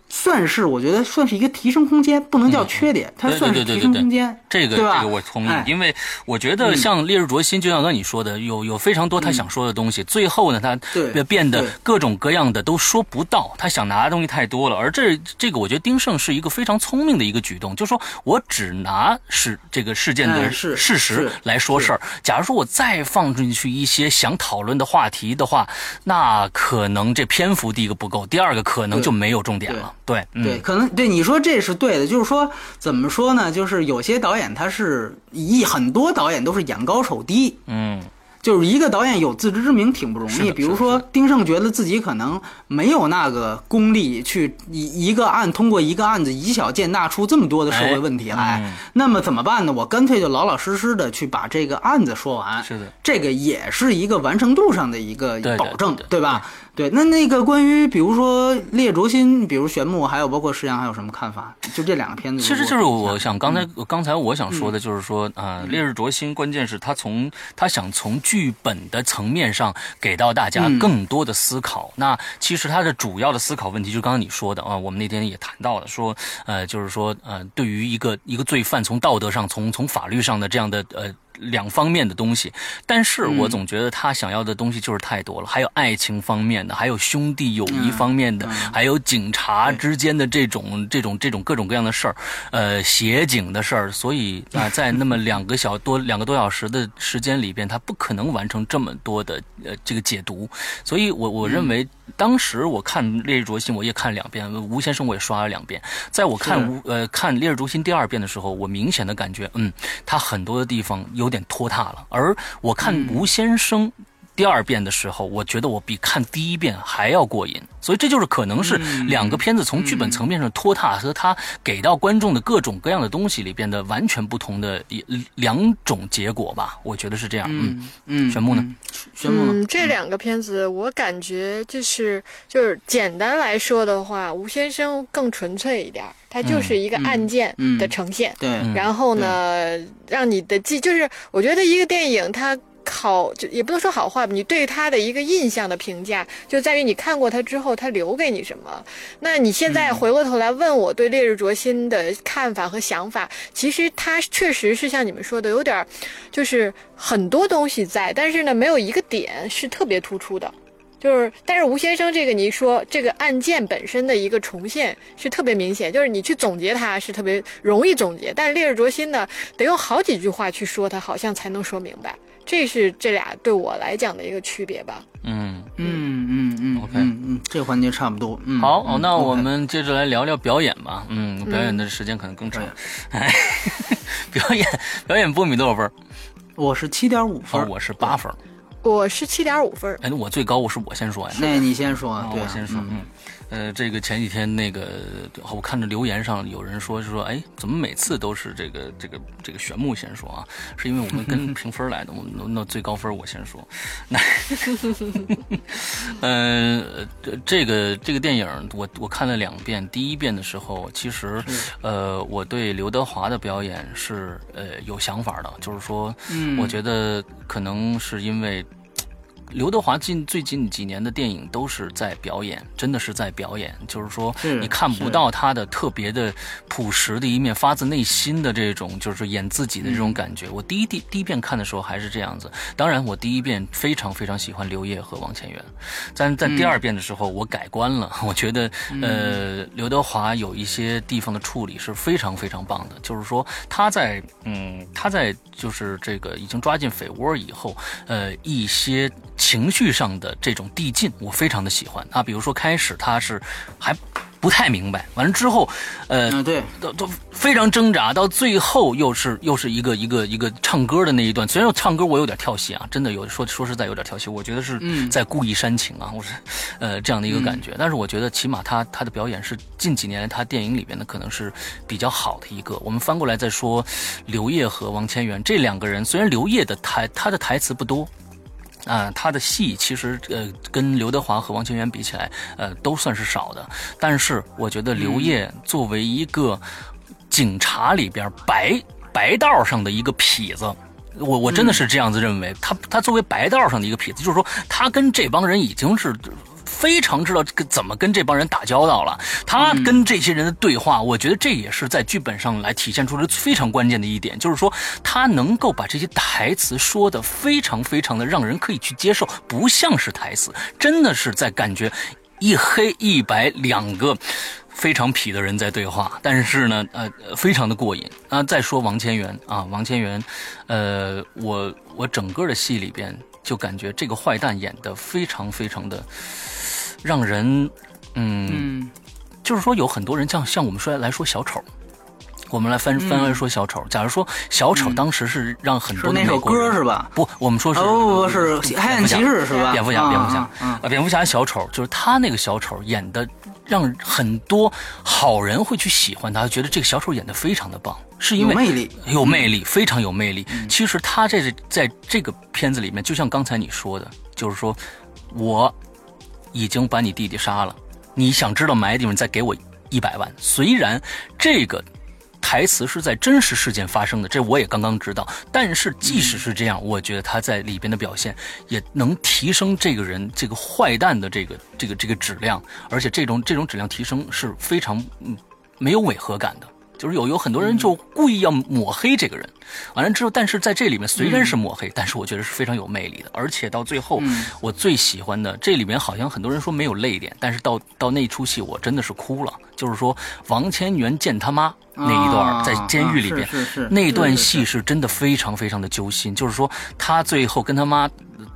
算是我觉得算是一个提升空间，不能叫缺点，它算是提升空间。这个这个我同意，因为我觉得像烈日灼心，就像刚你说的，有有非常多他想说的东西，最后呢，他变得各种各样的都说不到，他想拿的东西太多了。而这这个，我觉得丁晟是一个非常聪明的一个举动，就是说我只拿是这个事件的事实来说事儿。假如说我再放进去一些想讨论的话题的话，那可能这篇幅第一个不够，第二个可能就没有重点了。对对，可能对你说这是对的，就是说怎么说呢？就是有些导演他是一很多导演都是眼高手低，嗯。就是一个导演有自知之明挺不容易，比如说丁晟觉得自己可能没有那个功力去一一个案通过一个案子以小见大出这么多的社会问题来，那么怎么办呢？我干脆就老老实实的去把这个案子说完，是的，这个也是一个完成度上的一个保证，对吧？对，那那个关于比如说烈灼心，比如玄牧，还有包括石阳，还有什么看法？就这两个片子，其实就是我想刚才刚才我想说的就是说啊，烈日灼心，关键是他从他想从剧本的层面上给到大家更多的思考。那其实他的主要的思考问题，就刚刚你说的啊，我们那天也谈到了，说呃，就是说呃，对于一个一个罪犯，从道德上，从从法律上的这样的呃。两方面的东西，但是我总觉得他想要的东西就是太多了，还有爱情方面的，还有兄弟友谊方面的，还有警察之间的这种这种这种各种各样的事儿，呃，协警的事儿，所以啊，在那么两个小多 两个多小时的时间里边，他不可能完成这么多的呃这个解读，所以我我认为当时我看《烈日灼心》，我也看两遍，《吴先生》我也刷了两遍，在我看吴呃看《烈日灼心》第二遍的时候，我明显的感觉，嗯，他很多的地方有。有点拖沓了，而我看吴先生第二遍的时候，我觉得我比看第一遍还要过瘾，所以这就是可能是两个片子从剧本层面上拖沓和他给到观众的各种各样的东西里边的完全不同的两种结果吧，我觉得是这样。嗯嗯，玄牧呢？玄牧，嗯，这两个片子我感觉就是就是简单来说的话，吴先生更纯粹一点。他就是一个案件的呈现，对，然后呢，让你的记，就是我觉得一个电影它好，就也不能说好坏吧，你对他的一个印象的评价，就在于你看过他之后，他留给你什么。那你现在回过头来问我对《烈日灼心》的看法和想法，其实它确实是像你们说的，有点，就是很多东西在，但是呢，没有一个点是特别突出的。就是，但是吴先生这个，你说这个案件本身的一个重现是特别明显，就是你去总结它是特别容易总结，但是烈日灼心呢，得用好几句话去说它，好像才能说明白。这是这俩对我来讲的一个区别吧。嗯嗯嗯嗯，OK，嗯，这个环节差不多。嗯，好，那我们接着来聊聊表演吧。嗯，表演的时间可能更长。哎，表演表演波米多少分？我是七点五分，我是八分。我是七点五分哎，那我最高，我是我先说呀。那你先说，对，我先说，嗯。呃，这个前几天那个，我看着留言上有人说，就说，哎，怎么每次都是这个这个这个玄牧先说啊？是因为我们跟 评分来的，我们那最高分我先说。那，嗯，这个这个电影我我看了两遍，第一遍的时候，其实，呃，我对刘德华的表演是呃有想法的，就是说，我觉得可能是因为。刘德华近最近几年的电影都是在表演，真的是在表演。就是说，你看不到他的特别的朴实的一面，发自内心的这种，就是演自己的这种感觉。我第一第第一遍看的时候还是这样子。当然，我第一遍非常非常喜欢刘烨和王千源，但在第二遍的时候我改观了。我觉得，呃，刘德华有一些地方的处理是非常非常棒的。就是说，他在嗯，他在就是这个已经抓进匪窝以后，呃，一些。情绪上的这种递进，我非常的喜欢啊。比如说，开始他是还。不太明白。完了之后，呃，嗯，对，都都非常挣扎，到最后又是又是一个一个一个唱歌的那一段。虽然唱歌我有点跳戏啊，真的有说说实在有点跳戏，我觉得是在故意煽情啊，我是呃这样的一个感觉。但是我觉得起码他他的表演是近几年来他电影里边的可能是比较好的一个。我们翻过来再说，刘烨和王千源这两个人，虽然刘烨的台他的台词不多。啊，他的戏其实呃跟刘德华和王千源比起来，呃都算是少的。但是我觉得刘烨作为一个警察里边白白道上的一个痞子，我我真的是这样子认为。他他作为白道上的一个痞子，就是说他跟这帮人已经是。非常知道跟怎么跟这帮人打交道了。他跟这些人的对话，我觉得这也是在剧本上来体现出来非常关键的一点，就是说他能够把这些台词说的非常非常的让人可以去接受，不像是台词，真的是在感觉一黑一白两个非常痞的人在对话，但是呢，呃，非常的过瘾。啊，再说王千源啊，王千源，呃，我我整个的戏里边就感觉这个坏蛋演的非常非常的。让人，嗯，就是说有很多人像像我们说来说小丑，我们来翻翻来说小丑。假如说小丑当时是让很多那首歌是吧？不，我们说是哦，是黑暗骑士是吧？蝙蝠侠，蝙蝠侠，啊，蝙蝠侠小丑就是他那个小丑演的，让很多好人会去喜欢他，觉得这个小丑演的非常的棒，是因为魅力，有魅力，非常有魅力。其实他这在这个片子里面，就像刚才你说的，就是说我。已经把你弟弟杀了，你想知道埋的地方，再给我一百万。虽然这个台词是在真实事件发生的，这我也刚刚知道。但是即使是这样，我觉得他在里边的表现也能提升这个人这个坏蛋的这个这个这个质量，而且这种这种质量提升是非常嗯没有违和感的。就是有有很多人就故意要抹黑这个人，完了之后，但是在这里面虽然是抹黑，但是我觉得是非常有魅力的，而且到最后，我最喜欢的这里面好像很多人说没有泪点，但是到到那出戏我真的是哭了，就是说王千源见他妈那一段在监狱里边，那段戏是真的非常非常的揪心，就是说他最后跟他妈。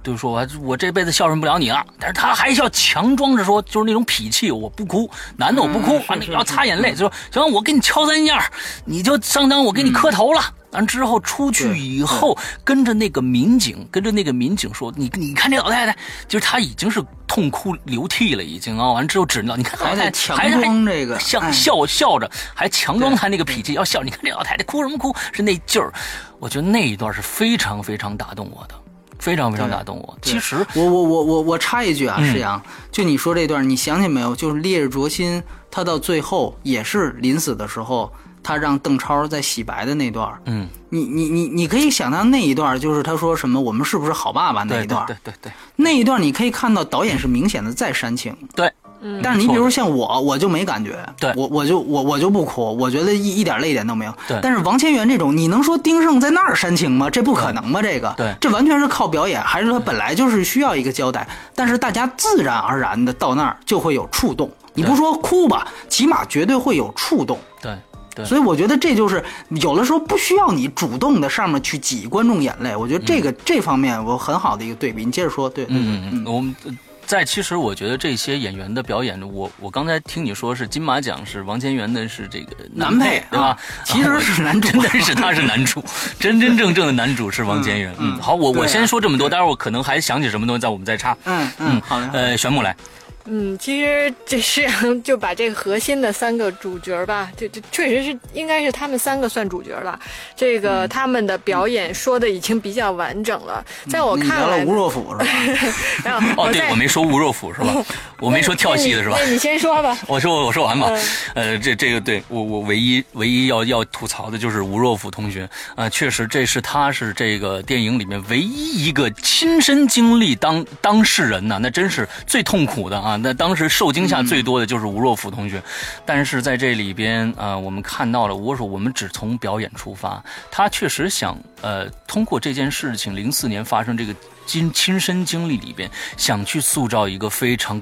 就说我我这辈子孝顺不了你了，但是他还是要强装着说，就是那种痞气，我不哭，男的我不哭，啊，你要擦眼泪，就说行，我给你敲三下，你就上当，我给你磕头了。完之后出去以后，跟着那个民警，跟着那个民警说，你你看这老太太，就是她已经是痛哭流涕了，已经啊。完之后指着你看老太太，还装这个，像笑笑着，还强装他那个脾气要笑。你看这老太太哭什么哭？是那劲儿。我觉得那一段是非常非常打动我的。非常非常打动我。其实，我我我我我插一句啊，石阳，就你说这段，你想起没有？就是烈日灼心，他到最后也是临死的时候，他让邓超在洗白的那段。嗯，你你你你可以想到那一段，就是他说什么“我们是不是好爸爸”那一段。对对对，那一段你可以看到导演是明显的在煽情。对。但是你比如像我，我就没感觉，对我我就我我就不哭，我觉得一一点泪点都没有。对，但是王千源这种，你能说丁晟在那儿煽情吗？这不可能吧？这个，对，这完全是靠表演，还是说他本来就是需要一个交代？但是大家自然而然的到那儿就会有触动，你不说哭吧，起码绝对会有触动。对对，所以我觉得这就是有的时候不需要你主动的上面去挤观众眼泪，我觉得这个这方面我很好的一个对比。你接着说，对，嗯嗯，我们。在其实，我觉得这些演员的表演，我我刚才听你说是金马奖是王千源的是这个男配，对吧？其实是男主，真的是他是男主，真真正正的男主是王千源。嗯，好，我我先说这么多，待会儿我可能还想起什么东西，再我们再插。嗯嗯，好的。呃，玄木来。嗯，其实这实际上就把这个核心的三个主角吧，这这确实是应该是他们三个算主角了。这个他们的表演说的已经比较完整了，在我看来，吴若甫是吧？哦，对我没说吴若甫是吧？我没说跳戏的是吧？那你先说吧。我说我说完吧。呃，这这个对我我唯一唯一要要吐槽的就是吴若甫同学啊，确实这是他是这个电影里面唯一一个亲身经历当当事人呐，那真是最痛苦的啊。那当时受惊吓最多的就是吴若甫同学，但是在这里边啊，我们看到了吴若甫，我们只从表演出发，他确实想呃通过这件事情，零四年发生这个亲亲身经历里边，想去塑造一个非常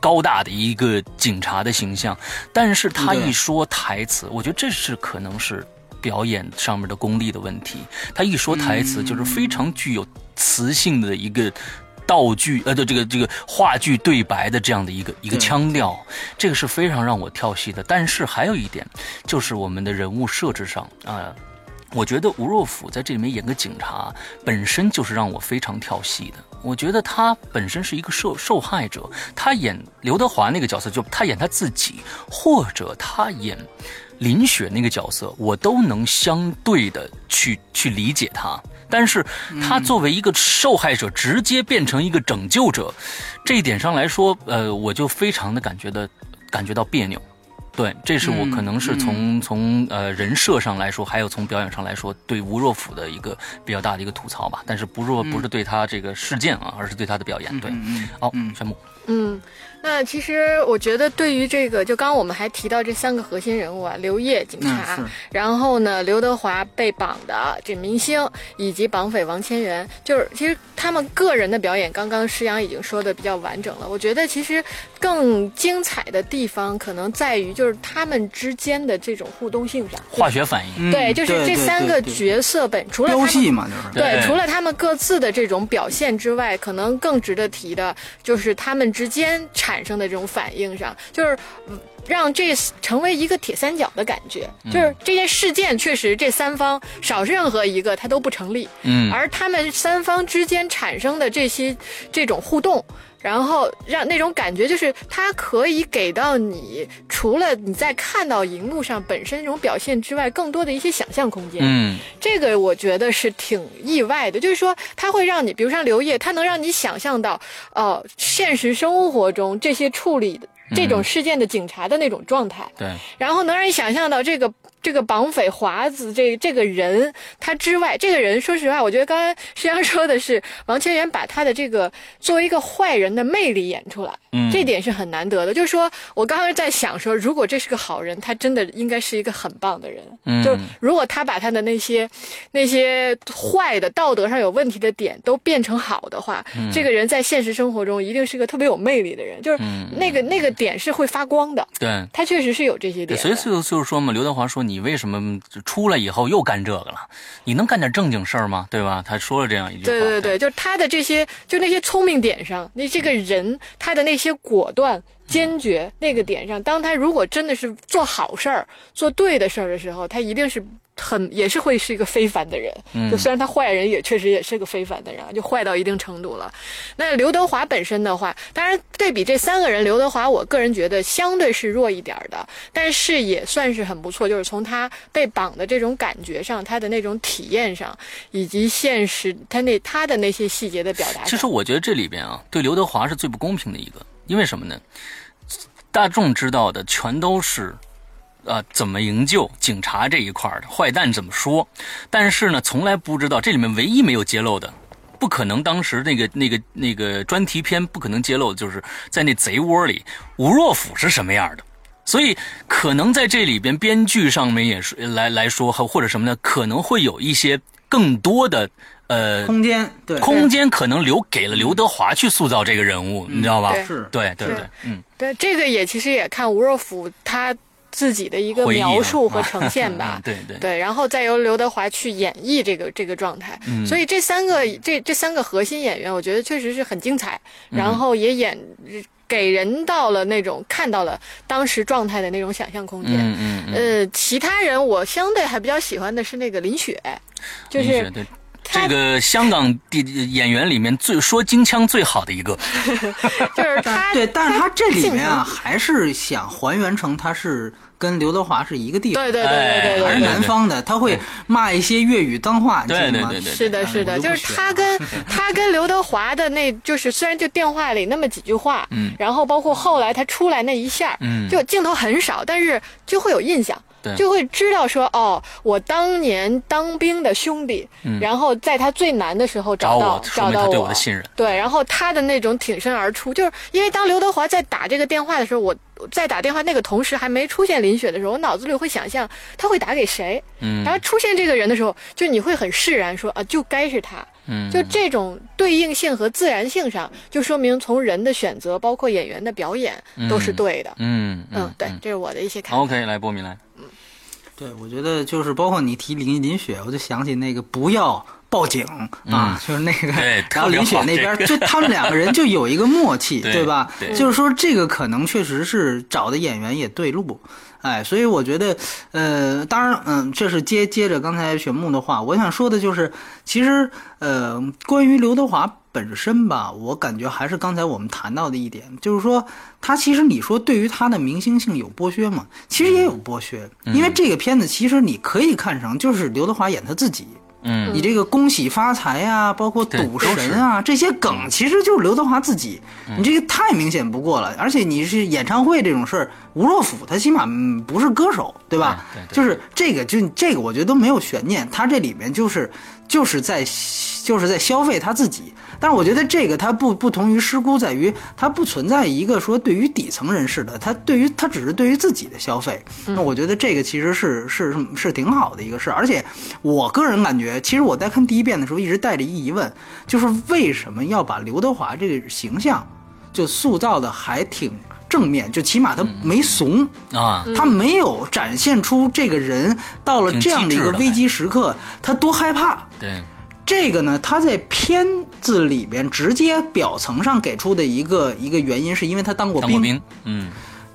高大的一个警察的形象，但是他一说台词，我觉得这是可能是表演上面的功力的问题，他一说台词就是非常具有磁性的一个。道具呃的这个这个话剧对白的这样的一个一个腔调，这个是非常让我跳戏的。但是还有一点，就是我们的人物设置上啊。我觉得吴若甫在这里面演个警察，本身就是让我非常跳戏的。我觉得他本身是一个受受害者，他演刘德华那个角色，就他演他自己，或者他演林雪那个角色，我都能相对的去去理解他。但是他作为一个受害者，直接变成一个拯救者，这一点上来说，呃，我就非常的感觉的感觉到别扭。对，这是我可能是从从呃人设上来说，还有从表演上来说，对吴若甫的一个比较大的一个吐槽吧。但是不若不是对他这个事件啊，而是对他的表演。对，好，宣布。嗯。那其实我觉得，对于这个，就刚刚我们还提到这三个核心人物啊，刘烨警察，然后呢，刘德华被绑的这明星，以及绑匪王千源，就是其实他们个人的表演，刚刚施洋已经说的比较完整了。我觉得其实更精彩的地方，可能在于就是他们之间的这种互动性上，化学反应。对，就是这三个角色本除了戏嘛，就是对，除了他们各自的这种表现之外，可能更值得提的就是他们之间产。产生的这种反应上，就是让这成为一个铁三角的感觉。就是这件事件确实，这三方少任何一个它都不成立。嗯，而他们三方之间产生的这些这种互动。然后让那种感觉就是，它可以给到你，除了你在看到荧幕上本身这种表现之外，更多的一些想象空间。嗯，这个我觉得是挺意外的，就是说它会让你，比如像刘烨，它能让你想象到，呃，现实生活中这些处理这种事件的警察的那种状态。对。然后能让你想象到这个。这个绑匪华子这这个人，他之外，这个人说实话，我觉得刚刚石阳说的是王千源把他的这个作为一个坏人的魅力演出来，嗯，这点是很难得的。就是说我刚刚在想说，如果这是个好人，他真的应该是一个很棒的人。嗯，就如果他把他的那些那些坏的道德上有问题的点都变成好的话，嗯这个人在现实生活中一定是个特别有魅力的人。就是那个那个点是会发光的。对，他确实是有这些点。所以就就是说嘛，刘德华说。你为什么出来以后又干这个了？你能干点正经事儿吗？对吧？他说了这样一句话。对对对，就是他的这些，就那些聪明点上，那这个人他的那些果断坚决那个点上，当他如果真的是做好事儿、做对的事儿的时候，他一定是。很也是会是一个非凡的人，就虽然他坏人，也确实也是个非凡的人，就坏到一定程度了。那刘德华本身的话，当然对比这三个人，刘德华我个人觉得相对是弱一点的，但是也算是很不错。就是从他被绑的这种感觉上，他的那种体验上，以及现实他那他的那些细节的表达。其实我觉得这里边啊，对刘德华是最不公平的一个，因为什么呢？大众知道的全都是。呃，怎么营救警察这一块的坏蛋怎么说？但是呢，从来不知道这里面唯一没有揭露的，不可能当时那个那个那个专题片不可能揭露的，就是在那贼窝里吴若甫是什么样的。所以可能在这里边编剧上面也是来来说，或者什么呢？可能会有一些更多的呃 空间，对空间可能留给了刘德华去塑造这个人物，你知道吧？是，对对对，嗯，对，这个也其实也看吴若甫他。自己的一个描述和呈现吧，对对。对，然后再由刘德华去演绎这个这个状态，所以这三个这这三个核心演员，我觉得确实是很精彩，然后也演给人到了那种看到了当时状态的那种想象空间。嗯嗯呃，其他人我相对还比较喜欢的是那个林雪，就是。这个香港地演员里面最说京腔最好的一个，就是他。对，但是他这里面啊，还是想还原成他是跟刘德华是一个地方，对对对对对，还是南方的，他会骂一些粤语脏话，对对对对，是的，是的，就是他跟 他跟刘德华的那，就是虽然就电话里那么几句话，嗯，然后包括后来他出来那一下，嗯，就镜头很少，但是就会有印象。就会知道说哦，我当年当兵的兄弟，然后在他最难的时候找到找到我，对，然后他的那种挺身而出，就是因为当刘德华在打这个电话的时候，我在打电话那个同时还没出现林雪的时候，我脑子里会想象他会打给谁，嗯，然后出现这个人的时候，就你会很释然说啊，就该是他，嗯，就这种对应性和自然性上，就说明从人的选择，包括演员的表演都是对的，嗯嗯，对，这是我的一些看法。OK，来波米来。对，我觉得就是包括你提林林雪，我就想起那个不要报警啊，就是那个，然后林雪那边 就他们两个人就有一个默契，对对吧？对就是说这个可能确实是找的演员也对路。哎，所以我觉得，呃，当然，嗯，这是接接着刚才玄木的话，我想说的就是，其实，呃，关于刘德华本身吧，我感觉还是刚才我们谈到的一点，就是说，他其实你说对于他的明星性有剥削吗？其实也有剥削，因为这个片子其实你可以看成就是刘德华演他自己。嗯你这个恭喜发财呀、包括赌神啊，这些梗其实就是刘德华自己，你这个太明显不过了。而且你是演唱会这种事儿，吴若甫他起码嗯不是歌手，对吧？对对对就是这个，就这个，我觉得都没有悬念，他这里面就是就是在就是在消费他自己。但是我觉得这个它不不同于师姑，在于它不存在一个说对于底层人士的，它对于它只是对于自己的消费。那我觉得这个其实是是是是挺好的一个事儿。而且我个人感觉，其实我在看第一遍的时候一直带着一疑问，就是为什么要把刘德华这个形象就塑造的还挺正面，就起码他没怂。啊，他没有展现出这个人到了这样的一个危机时刻，他多害怕。对，这个呢，他在片子里边直接表层上给出的一个一个原因，是因为他当过兵。当过兵，嗯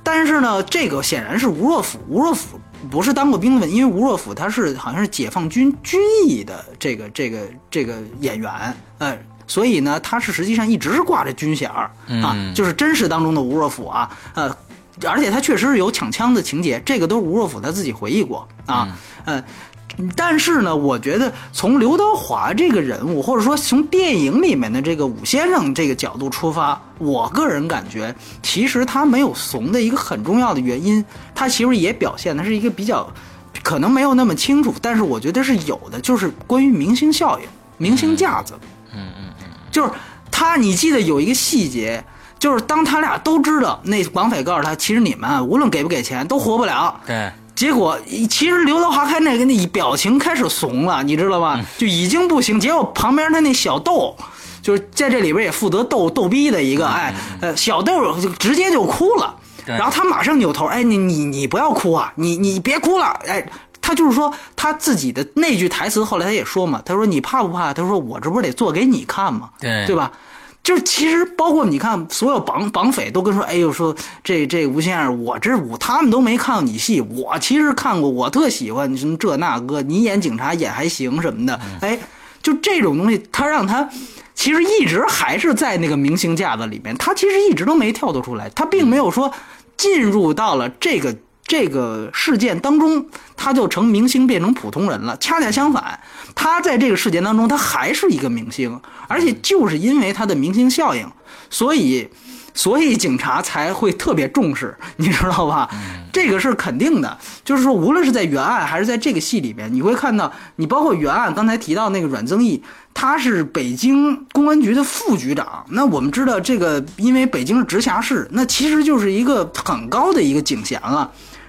但是呢，这个显然是吴若甫，吴若甫不是当过兵的，因为吴若甫他是好像是解放军军艺的这个这个这个演员，呃，所以呢，他是实际上一直是挂着军衔儿啊，嗯就是真实当中的吴若甫啊，呃，而且他确实是有抢枪的情节，这个都是吴若甫他自己回忆过啊，呃。但是呢，我觉得从刘德华这个人物，或者说从电影里面的这个武先生这个角度出发，我个人感觉，其实他没有怂的一个很重要的原因，他其实也表现的是一个比较，可能没有那么清楚，但是我觉得是有的，就是关于明星效应、明星架子。嗯嗯嗯，就是他，你记得有一个细节，就是当他俩都知道那绑匪告诉他，其实你们啊无论给不给钱都活不了。对，结果其实刘德华看那个那表情开始怂了，你知道吧？就已经不行。结果旁边他那小豆，就是在这里边也负责逗逗逼的一个，哎，呃，小豆就直接就哭了。然后他马上扭头，哎，你你你不要哭啊，你你别哭了，哎。他就是说他自己的那句台词，后来他也说嘛，他说你怕不怕？他说我这不是得做给你看嘛？对对吧？就是其实包括你看，所有绑绑匪都跟说，哎呦说这这吴先生，我这我他们都没看过你戏，我其实看过，我特喜欢什么这那个，你演警察演还行什么的，哎，就这种东西，他让他其实一直还是在那个明星架子里面，他其实一直都没跳脱出来，他并没有说进入到了这个。这个事件当中，他就成明星变成普通人了。恰恰相反，他在这个事件当中，他还是一个明星，而且就是因为他的明星效应，所以，所以警察才会特别重视，你知道吧？这个是肯定的。就是说，无论是在原案还是在这个戏里边，你会看到，你包括原案刚才提到那个阮增义，他是北京公安局的副局长。那我们知道，这个因为北京是直辖市，那其实就是一个很高的一个警衔了。哎，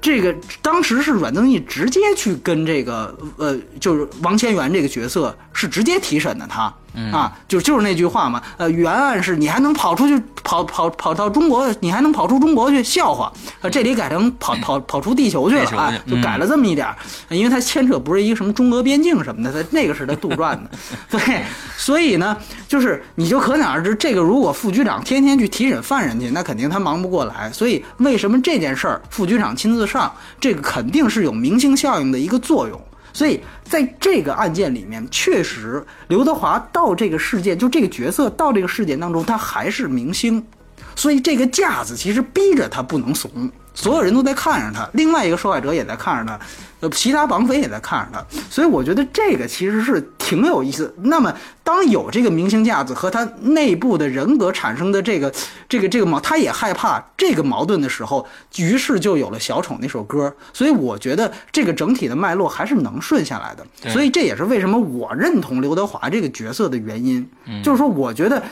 这个当时是阮增义直接去跟这个呃，就是王千源这个角色是直接提审的他，啊，就就是那句话嘛，呃，原案是你还能跑出去跑跑跑到中国，你还能跑出中国去笑话，呃，这里改成跑跑跑出地球去了啊，就改了这么一点儿，因为它牵扯不是一个什么中俄边境什么的，它那个是他杜撰的，对，所以呢，就是你就可想而知，这个如果副局长天天去提审犯人去，那肯定他忙不过来，所以为什么这件事儿副局长亲自上，这个肯定是有明星效应的一个作用。所以在这个案件里面，确实刘德华到这个事件，就这个角色到这个事件当中，他还是明星，所以这个架子其实逼着他不能怂，所有人都在看着他，另外一个受害者也在看着他，呃，其他绑匪也在看着他，所以我觉得这个其实是挺有意思。那么，当有这个明星架子和他内部的人格产生的这个这个这个矛，他也害怕这个矛盾的时候，于是就有了小丑那首歌。所以我觉得这个整体的脉络还是能顺下来的。所以这也是为什么我认同刘德华这个角色的原因，就是说我觉得。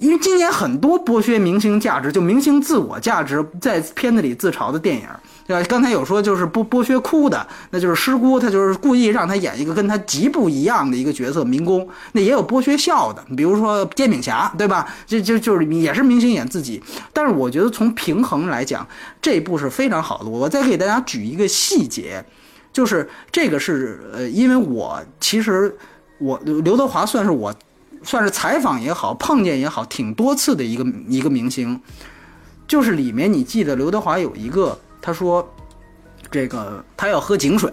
因为今年很多剥削明星价值，就明星自我价值在片子里自嘲的电影，对吧？刚才有说就是剥剥削哭的，那就是师姑，他就是故意让他演一个跟他极不一样的一个角色民工。那也有剥削笑的，比如说煎饼侠，对吧？这就就是也是明星演自己。但是我觉得从平衡来讲，这部是非常好的。我再给大家举一个细节，就是这个是呃，因为我其实我刘德华算是我算是采访也好，碰见也好，挺多次的一个一个明星。就是里面你记得刘德华有一个，他说这个他要喝井水，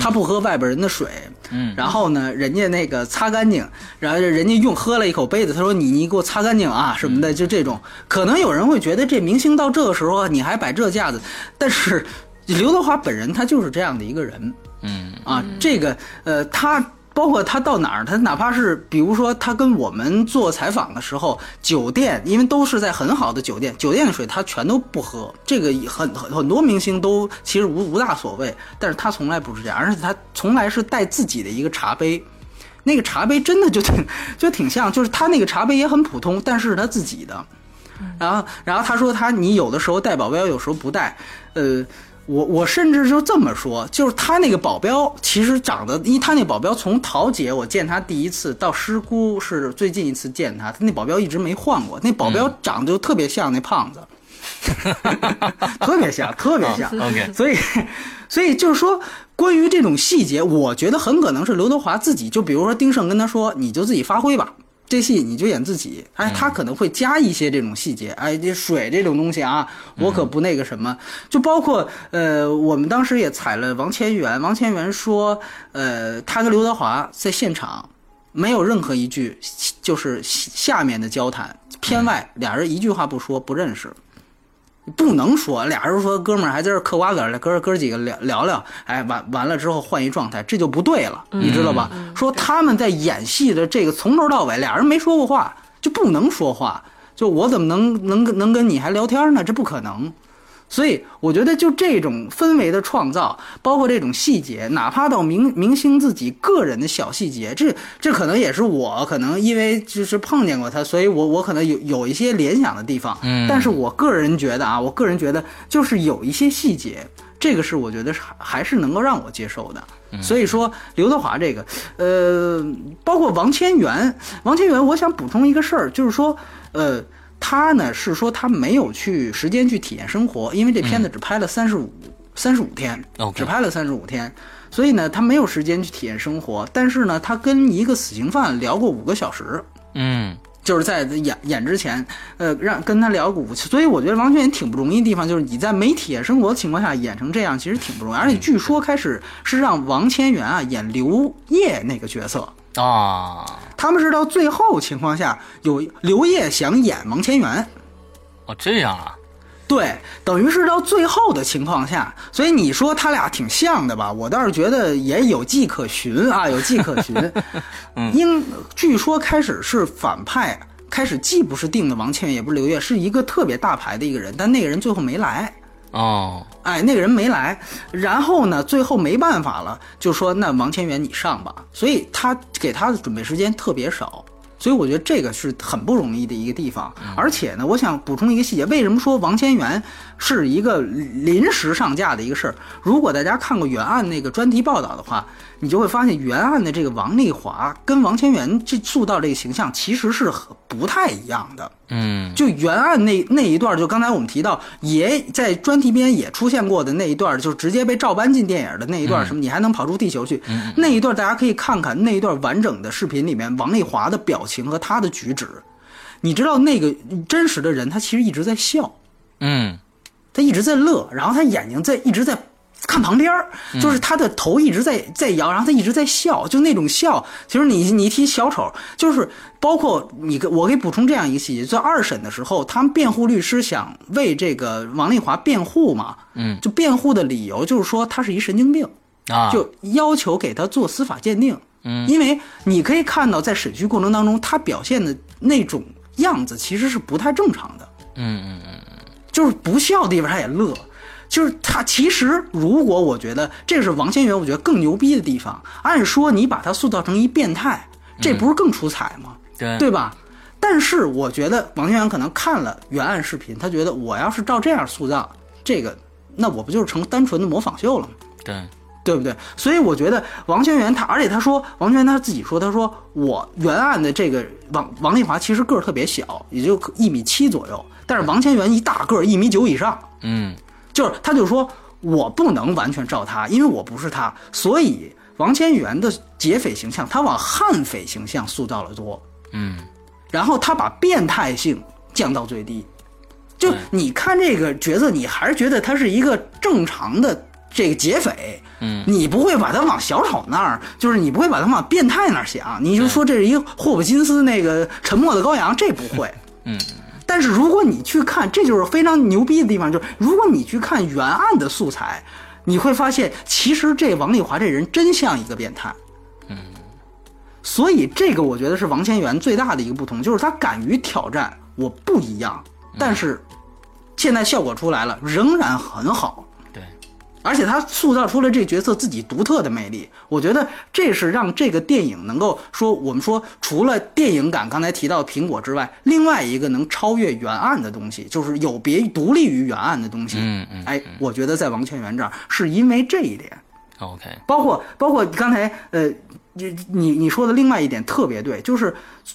他不喝外边人的水。嗯然后呢，人家那个擦干净，然后人家用喝了一口杯子，他说你你给我擦干净啊什么的，就这种。可能有人会觉得这明星到这个时候啊你还摆这架子，但是刘德华本人他就是这样的一个人。嗯啊，这个呃，他包括他到哪儿，他哪怕是比如说他跟我们做采访的时候，酒店因为都是在很好的酒店，酒店的水他全都不喝，这个很很很多明星都其实无无大所谓，但是他从来不是这样，而且他从来是带自己的一个茶杯。那个茶杯真的就挺 就挺像，就是他那个茶杯也很普通，但是是他自己的。然后，然后他说他你有的时候带保镖，有时候不带，呃，我我甚至就这么说，就是他那个保镖其实长得，因为他那保镖从桃姐我见他第一次到师姑是最近一次见他，他那保镖一直没换过，那保镖长得就特别像那胖子，特别像，特别像。，OK，所以，所以就是说，关于这种细节，我觉得很可能是刘德华自己，就比如说丁晟跟他说，你就自己发挥吧。这戏你就演自己，哎，他可能会加一些这种细节，哎，这水这种东西啊，我可不那个什么，就包括呃，我们当时也采了王千源，王千源说，呃，他跟刘德华在现场没有任何一句就是下面的交谈，片外俩人一句话不说，不认识，不能说，俩人说哥们儿还在这嗑瓜子儿，哥哥几个聊聊聊，哎，完完了之后换一状态，这就不对了，你知道吧？说他们在演戏的这个从头到尾，俩人没说过话，就不能说话，就我怎么能能能跟你还聊天呢？这不可能。所以我觉得，就这种氛围的创造，包括这种细节，哪怕到明明星自己个人的小细节，这这可能也是我可能因为就是碰见过他，所以我我可能有有一些联想的地方。嗯但是我个人觉得啊，我个人觉得就是有一些细节，这个是我觉得是还还是能够让我接受的。所以说刘德华这个，呃，包括王千源，王千源，我想补充一个事儿，就是说，呃。他呢是说他没有去时间去体验生活，因为这片子只拍了三十五三十五天只拍了三十五天，所以呢他没有时间去体验生活。但是呢，他跟一个死刑犯聊过五个小时，嗯就是在演演之前，呃，让跟他聊过五次。所以我觉得王千源挺不容易的地方，就是你在没体验生活的情况下演成这样，其实挺不容易。而且据说开始是让王千源啊演刘烨那个角色。啊，他们是到最后情况下，有刘烨想演王千源，哦这样啊，对，等于是到最后的情况下，所以你说他俩挺像的吧？我倒是觉得也有迹可循啊，有迹可循。嗯，应据说开始是反派，开始既不是定的王千源，也不是刘烨，是一个特别大牌的一个人，但那个人最后没来。哦，哎，那个人没来，然后呢，最后没办法了，就说那王千源你上吧，所以他给他的准备时间特别少，所以我觉得这个是很不容易的一个地方。而且呢，我想补充一个细节，为什么说王千源是一个临时上架的一个事儿？如果大家看过原案那个专题报道的话，你就会发现原案的这个王丽华跟王千源这塑造这个形象其实是不太一样的。嗯就原案那那一段，就刚才我们提到，也在专题边也出现过的那一段，就是直接被照搬进电影的那一段，什么你还能跑出地球去？那一段大家可以看看那一段完整的视频里面，王丽华的表情和她的举止，你知道那个真实的人，他其实一直在笑，嗯他一直在乐，然后他眼睛在一直在看旁边儿，就是他的头一直在在摇，然后他一直在笑，就那种笑。其实你你一提小丑，就是包括你给我给补充这样一个细节，在二审的时候，他们辩护律师想为这个王丽华辩护嘛，嗯就辩护的理由就是说他是一神经病，啊，就要求给他做司法鉴定。嗯因为你可以看到在审讯过程当中，他表现的那种样子其实是不太正常的。嗯嗯嗯就是不笑的地方他也乐，就是他其实如果我觉得这是王千源，我觉得更牛逼的地方。按说你把他塑造成一变态，这不是更出彩吗？对对吧？但是我觉得王千源可能看了原案视频，他觉得我要是照这样塑造这个，那我不就是成单纯的模仿秀了吗？对，对不对？所以我觉得王千源他，而且他说王千源他自己说，他说我原案的这个王王丽华其实个儿特别小，也就一米七左右，但是王千源一大个儿一米九以上，嗯。就是他就说我不能完全照他，因为我不是他，所以王千源的劫匪形象，他往悍匪形象塑造了多，嗯，然后他把变态性降到最低。就你看这个角色，你还是觉得他是一个正常的这个劫匪，嗯，你不会把他往小丑那儿，就是你不会把他往变态那儿想，你就说这是一个霍普金斯那个沉默的羔羊，这不会，嗯。但是如果你去看，这就是非常牛逼的地方，就是如果你去看原案的素材，你会发现，其实这王丽华这人真像一个变态。嗯，所以这个我觉得是王千源最大的一个不同，就是他敢于挑战，我不一样，但是现在效果出来了，仍然很好。对，而且他塑造出了这个角色自己独特的魅力，我觉得这是让这个电影能够说，我们说除了电影感刚才提到苹果之外，另外一个能超越原案的东西，就是有别于独立于原案的东西。嗯嗯哎，我觉得在王千源这儿是因为这一点，OK，包括包括刚才呃，你你你说的另外一点特别对，就是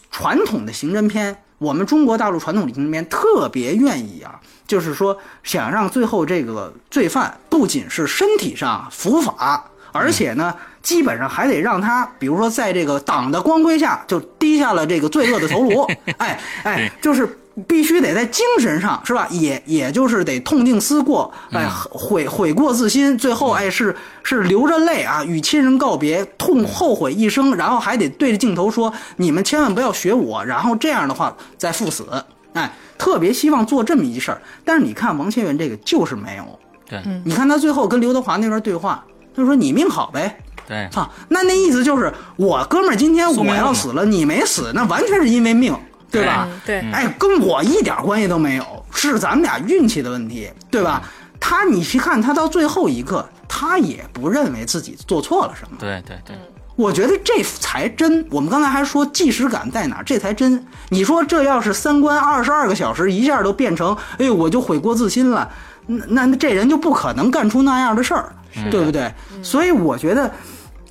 传统的刑侦片，我们中国大陆传统的刑侦片特别愿意啊，就是说想让最后这个罪犯不仅是身体上伏法，而且呢，基本上还得让他，比如说在这个党的光辉下就低下了这个罪恶的头颅，哎哎，就是。必须得在精神上是吧？也也就是得痛定思过，哎，悔悔过自新，最后哎是是流着泪啊，与亲人告别，痛后悔一生，然后还得对着镜头说：“你们千万不要学我。”然后这样的话再赴死，哎，特别希望做这么一事儿。但是你看王千源这个就是没有，对。你看他最后跟刘德华那段对话，他说：“你命好呗。”对，操，那那意思就是我哥们儿今天我要死了，你没死，那完全是因为命，对吧？嗯对哎，跟我一点关系都没有，是咱们俩运气的问题，对吧？他，你去看他到最后一刻，他也不认为自己做错了什么。对对对，我觉得这才真。我们刚才还说即时感在哪儿，这才真。你说这要是三观二十二个小时，一下都变成，哎呦，我就悔过自新了，那那那这人就不可能干出那样的事儿，对不对？所以我觉得。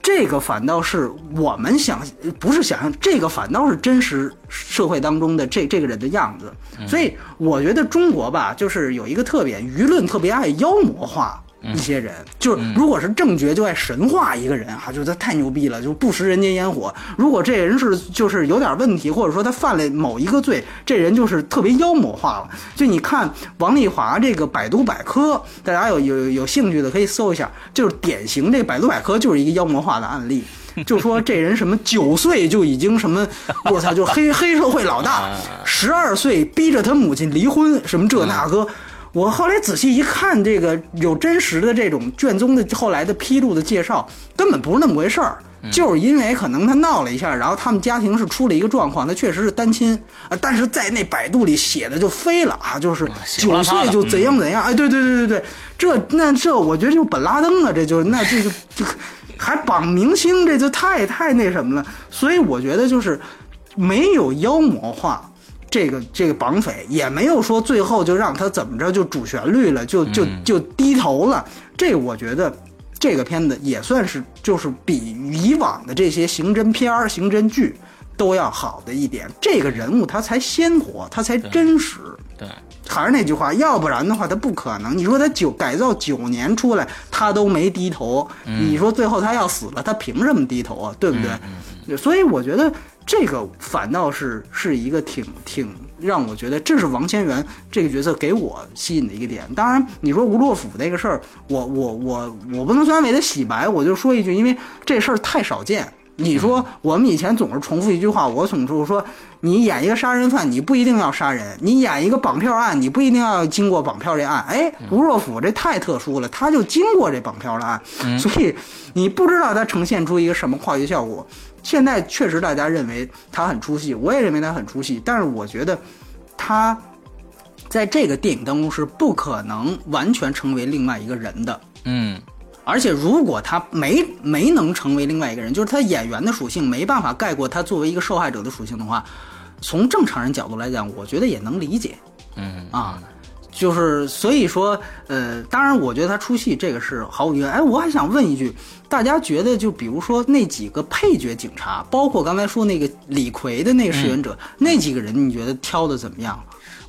这个反倒是我们想，不是想象，这个反倒是真实社会当中的这这个人的样子。所以我觉得中国吧，就是有一个特点，舆论特别爱妖魔化一些人，就是如果是正觉就爱神话一个人啊，就是他太牛逼了，就不食人间烟火。如果这人是就是有点问题，或者说他犯了某一个罪，这人就是特别妖魔化了。就你看王丽华这个百度百科，大家有有有兴趣的可以搜一下，就是典型这百度百科就是一个妖魔化的案例。就说这人什么九岁就已经什么，我操，就黑黑社会老大，十二岁逼着他母亲离婚，什么这那个。我后来仔细一看，这个有真实的这种卷宗的后来的披露的介绍，根本不是那么回事儿，就是因为可能他闹了一下，然后他们家庭是出了一个状况，他确实是单亲啊，但是在那百度里写的就飞了啊，就是九岁就怎样怎样，哎，对对对对对，这那这我觉得就本拉登啊，这就那这就这还绑明星，这就太太那什么了，所以我觉得就是没有妖魔化。这个这个绑匪也没有说最后就让他怎么着就主旋律了，就就就低头了。这我觉得这个片子也算是就是比以往的这些刑侦片儿、刑侦剧都要好的一点。这个人物他才鲜活，他才真实。对，还是那句话，要不然的话他不可能。你说他九改造九年出来，他都没低头，你说最后他要死了，他凭什么低头啊？对不对？所以我觉得这个反倒是是一个挺挺让我觉得，这是王千源这个角色给我吸引的一个点。当然，你说吴洛甫那个事儿，我我我我不能算为他洗白，我就说一句，因为这事儿太少见。你说我们以前总是重复一句话，我总是说，你演一个杀人犯，你不一定要杀人；你演一个绑票案，你不一定要经过绑票这案。哎，吴若甫这太特殊了，他就经过这绑票了案，所以你不知道他呈现出一个什么化学效果。现在确实大家认为他很出戏，我也认为他很出戏，但是我觉得他在这个电影当中是不可能完全成为另外一个人的。嗯，而且，如果他没没能成为另外一个人，就是他演员的属性没办法盖过他作为一个受害者的属性的话，从正常人角度来讲，我觉得也能理解。嗯啊，就是所以说，呃，当然，我觉得他出戏这个是毫无疑问。哎，我还想问一句，大家觉得就比如说那几个配角警察，包括刚才说那个李逵的那个饰演者，那几个人，你觉得挑的怎么样？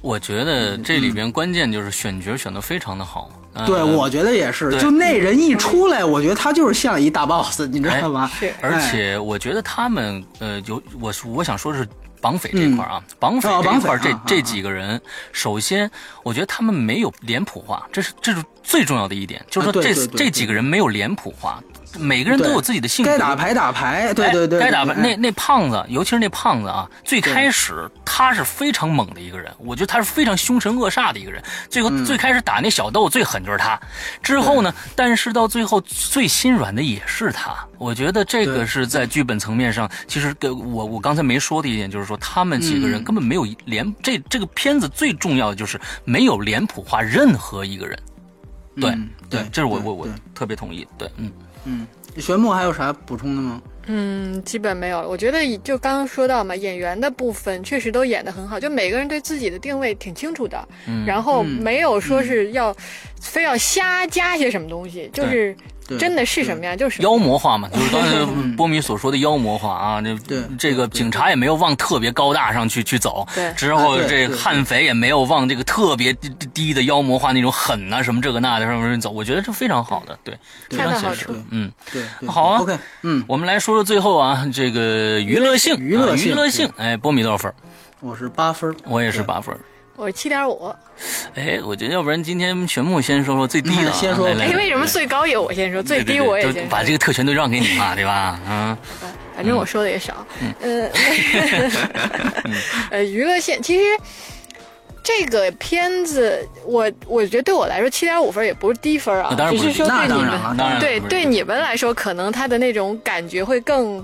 我觉得这里边关键就是选角选的非常的好。嗯对，我觉得也是。就那人一出来，我觉得他就是像一大 boss，你知道吗？是。而且我觉得他们呃，有我我想说的是绑匪这块儿啊，绑匪哦这一块儿这这几个人，首先我觉得他们没有脸谱化，这是这是最重要的一点，就是说这这几个人没有脸谱化，每个人都有自己的性格，该打牌打牌，对哎对对，该打牌。那那胖子，尤其是那胖子啊，最开始他是非常猛的一个人，我觉得他是非常凶神恶煞的一个人。最后、嗯最开始打那小豆最狠就是他，之后呢，但是到最后最心软的也是他。我觉得这个是在剧本层面上，其实跟我我刚才没说的一点就是说，他们几个人嗯根本没有脸。这这个片子最重要的就是没有脸谱化任何一个人。对、嗯对这是我我我特别同意。对，嗯。嗯，玄牧还有啥补充的吗？嗯，基本没有了。我觉得就刚刚说到嘛，演员的部分确实都演得很好，就每个人对自己的定位挺清楚的，嗯。然后嗯。没有说是要、非要瞎加些什么东西，就是对真的是什么呀？就是妖魔化嘛，就是刚才 波米所说的妖魔化啊，这这个警察也没有往特别高大上去去走，对。之后这对悍匪也没有往这个特别低低的妖魔化那种狠呐、什么这个那的上面走，我觉得这非常好的，对，非常写实嗯。对，好啊 OK，嗯，我们来说说最后啊，这个娱乐性，娱乐性啊娱乐性，哎，波米多少分？我是八分，我也是八分儿。我是七点五。哎，我觉得要不然今天玄木先说说最低的 啊，嗯先说来来哎，为什么最高也我先说，最低我也先说？把这个特权都让给你嘛，对吧？嗯。反正我说的也少。呃，呃，娱乐线其实这个片子，我我觉得对我来说七点五分也不是低分啊，当然只不是说对你们当然了，对对你们来说，可能他的那种感觉会更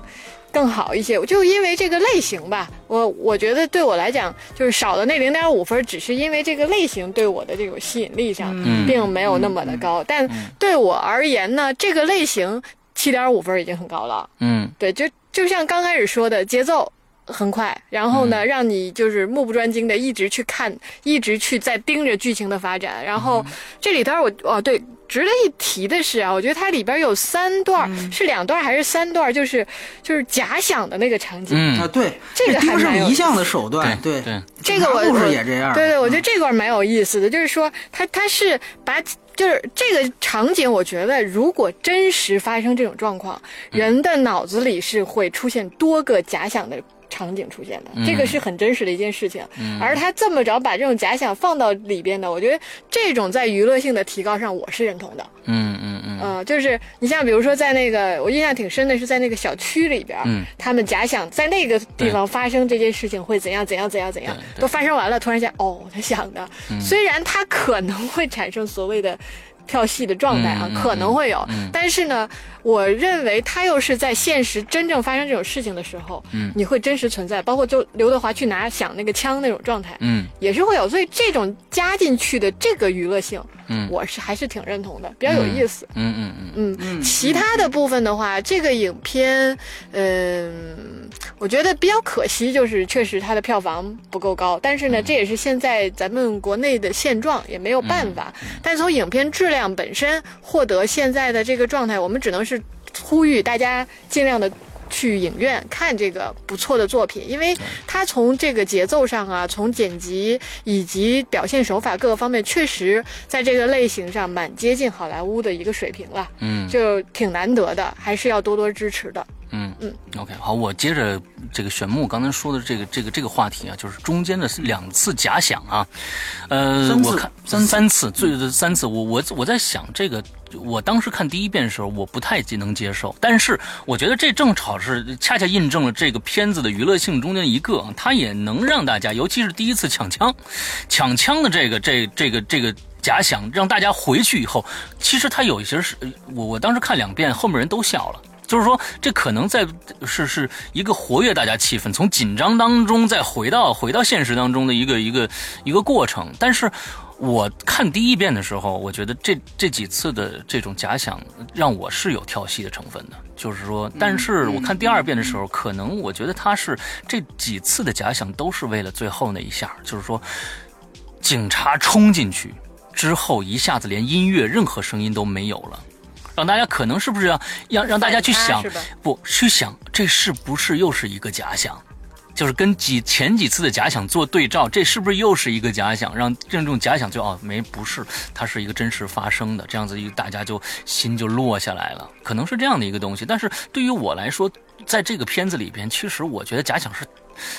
更好一些。就因为这个类型吧，我我觉得对我来讲，就是少的那零点五分，只是因为这个类型对我的这种吸引力上，嗯并没有那么的高。但对我而言呢，这个类型七点五分已经很高了。嗯对，就就像刚开始说的，节奏很快，然后呢，让你就是目不专睛的一直去看，一直去在盯着剧情的发展。然后这里头我哦对，值得一提的是啊，我觉得它里边有三段，是两段还是三段？就是就是假想的那个场景。嗯啊，对，这个还盯蛮有上一项的手段，对对这个我故事也这样，对对，我觉得这段蛮有意思的，就是说他他是把就是这个场景，我觉得如果真实发生这种状况，人的脑子里是会出现多个假想的。场景出现的，这个是很真实的一件事情，而他这么着把这种假想放到里边的，我觉得这种在娱乐性的提高上，我是认同的。嗯嗯嗯。呃，就是你像比如说在那个我印象挺深的是在那个小区里边，嗯。他们假想在那个地方发生这件事情会怎样怎样怎样怎样都发生完了，突然间哦，他想的，虽然他可能会产生所谓的。跳戏的状态啊，可能会有，嗯。但是呢，我认为他又是在现实真正发生这种事情的时候，嗯。你会真实存在，包括就刘德华去拿响那个枪那种状态，嗯。也是会有，所以这种加进去的这个娱乐性，嗯。我是还是挺认同的，比较有意思。嗯嗯嗯嗯，其他的部分的话，这个影片，嗯，我觉得比较可惜，就是确实它的票房不够高。但是呢，这也是现在咱们国内的现状，也没有办法。但从影片质量本身获得现在的这个状态，我们只能是呼吁大家尽量的。去影院看这个不错的作品，因为它从这个节奏上啊，从剪辑以及表现手法各个方面，确实在这个类型上蛮接近好莱坞的一个水平了。嗯就挺难得的，还是要多多支持的。嗯嗯，OK，好，我接着这个玄牧刚才说的这个这个这个话题啊，就是中间的两次假想啊，呃，我看三三次，最三次，我我我在想这个，我当时看第一遍的时候，我不太能接受，但是我觉得这正好是恰恰印证了这个片子的娱乐性中间一个，它也能让大家，尤其是第一次抢枪，抢枪的这个这这个这个。假想让大家回去以后，其实他有一些是，我我当时看两遍，后面人都笑了。就是说，这可能在是是一个活跃大家气氛，从紧张当中再回到回到现实当中的一个一个一个过程。但是我看第一遍的时候，我觉得这这几次的这种假想让我是有跳戏的成分的。就是说，但是我看第二遍的时候，可能我觉得他是这几次的假想都是为了最后那一下，就是说，警察冲进去之后，一下子连音乐、任何声音都没有了。让大家可能是不是要让让大家去想不去想这是不是又是一个假想？就是跟几前几次的假想做对照，这是不是又是一个假想？让这种假想就哦没不是，它是一个真实发生的，这样子一大家就心就落下来了，可能是这样的一个东西。但是对于我来说，在这个片子里边，其实我觉得假想是。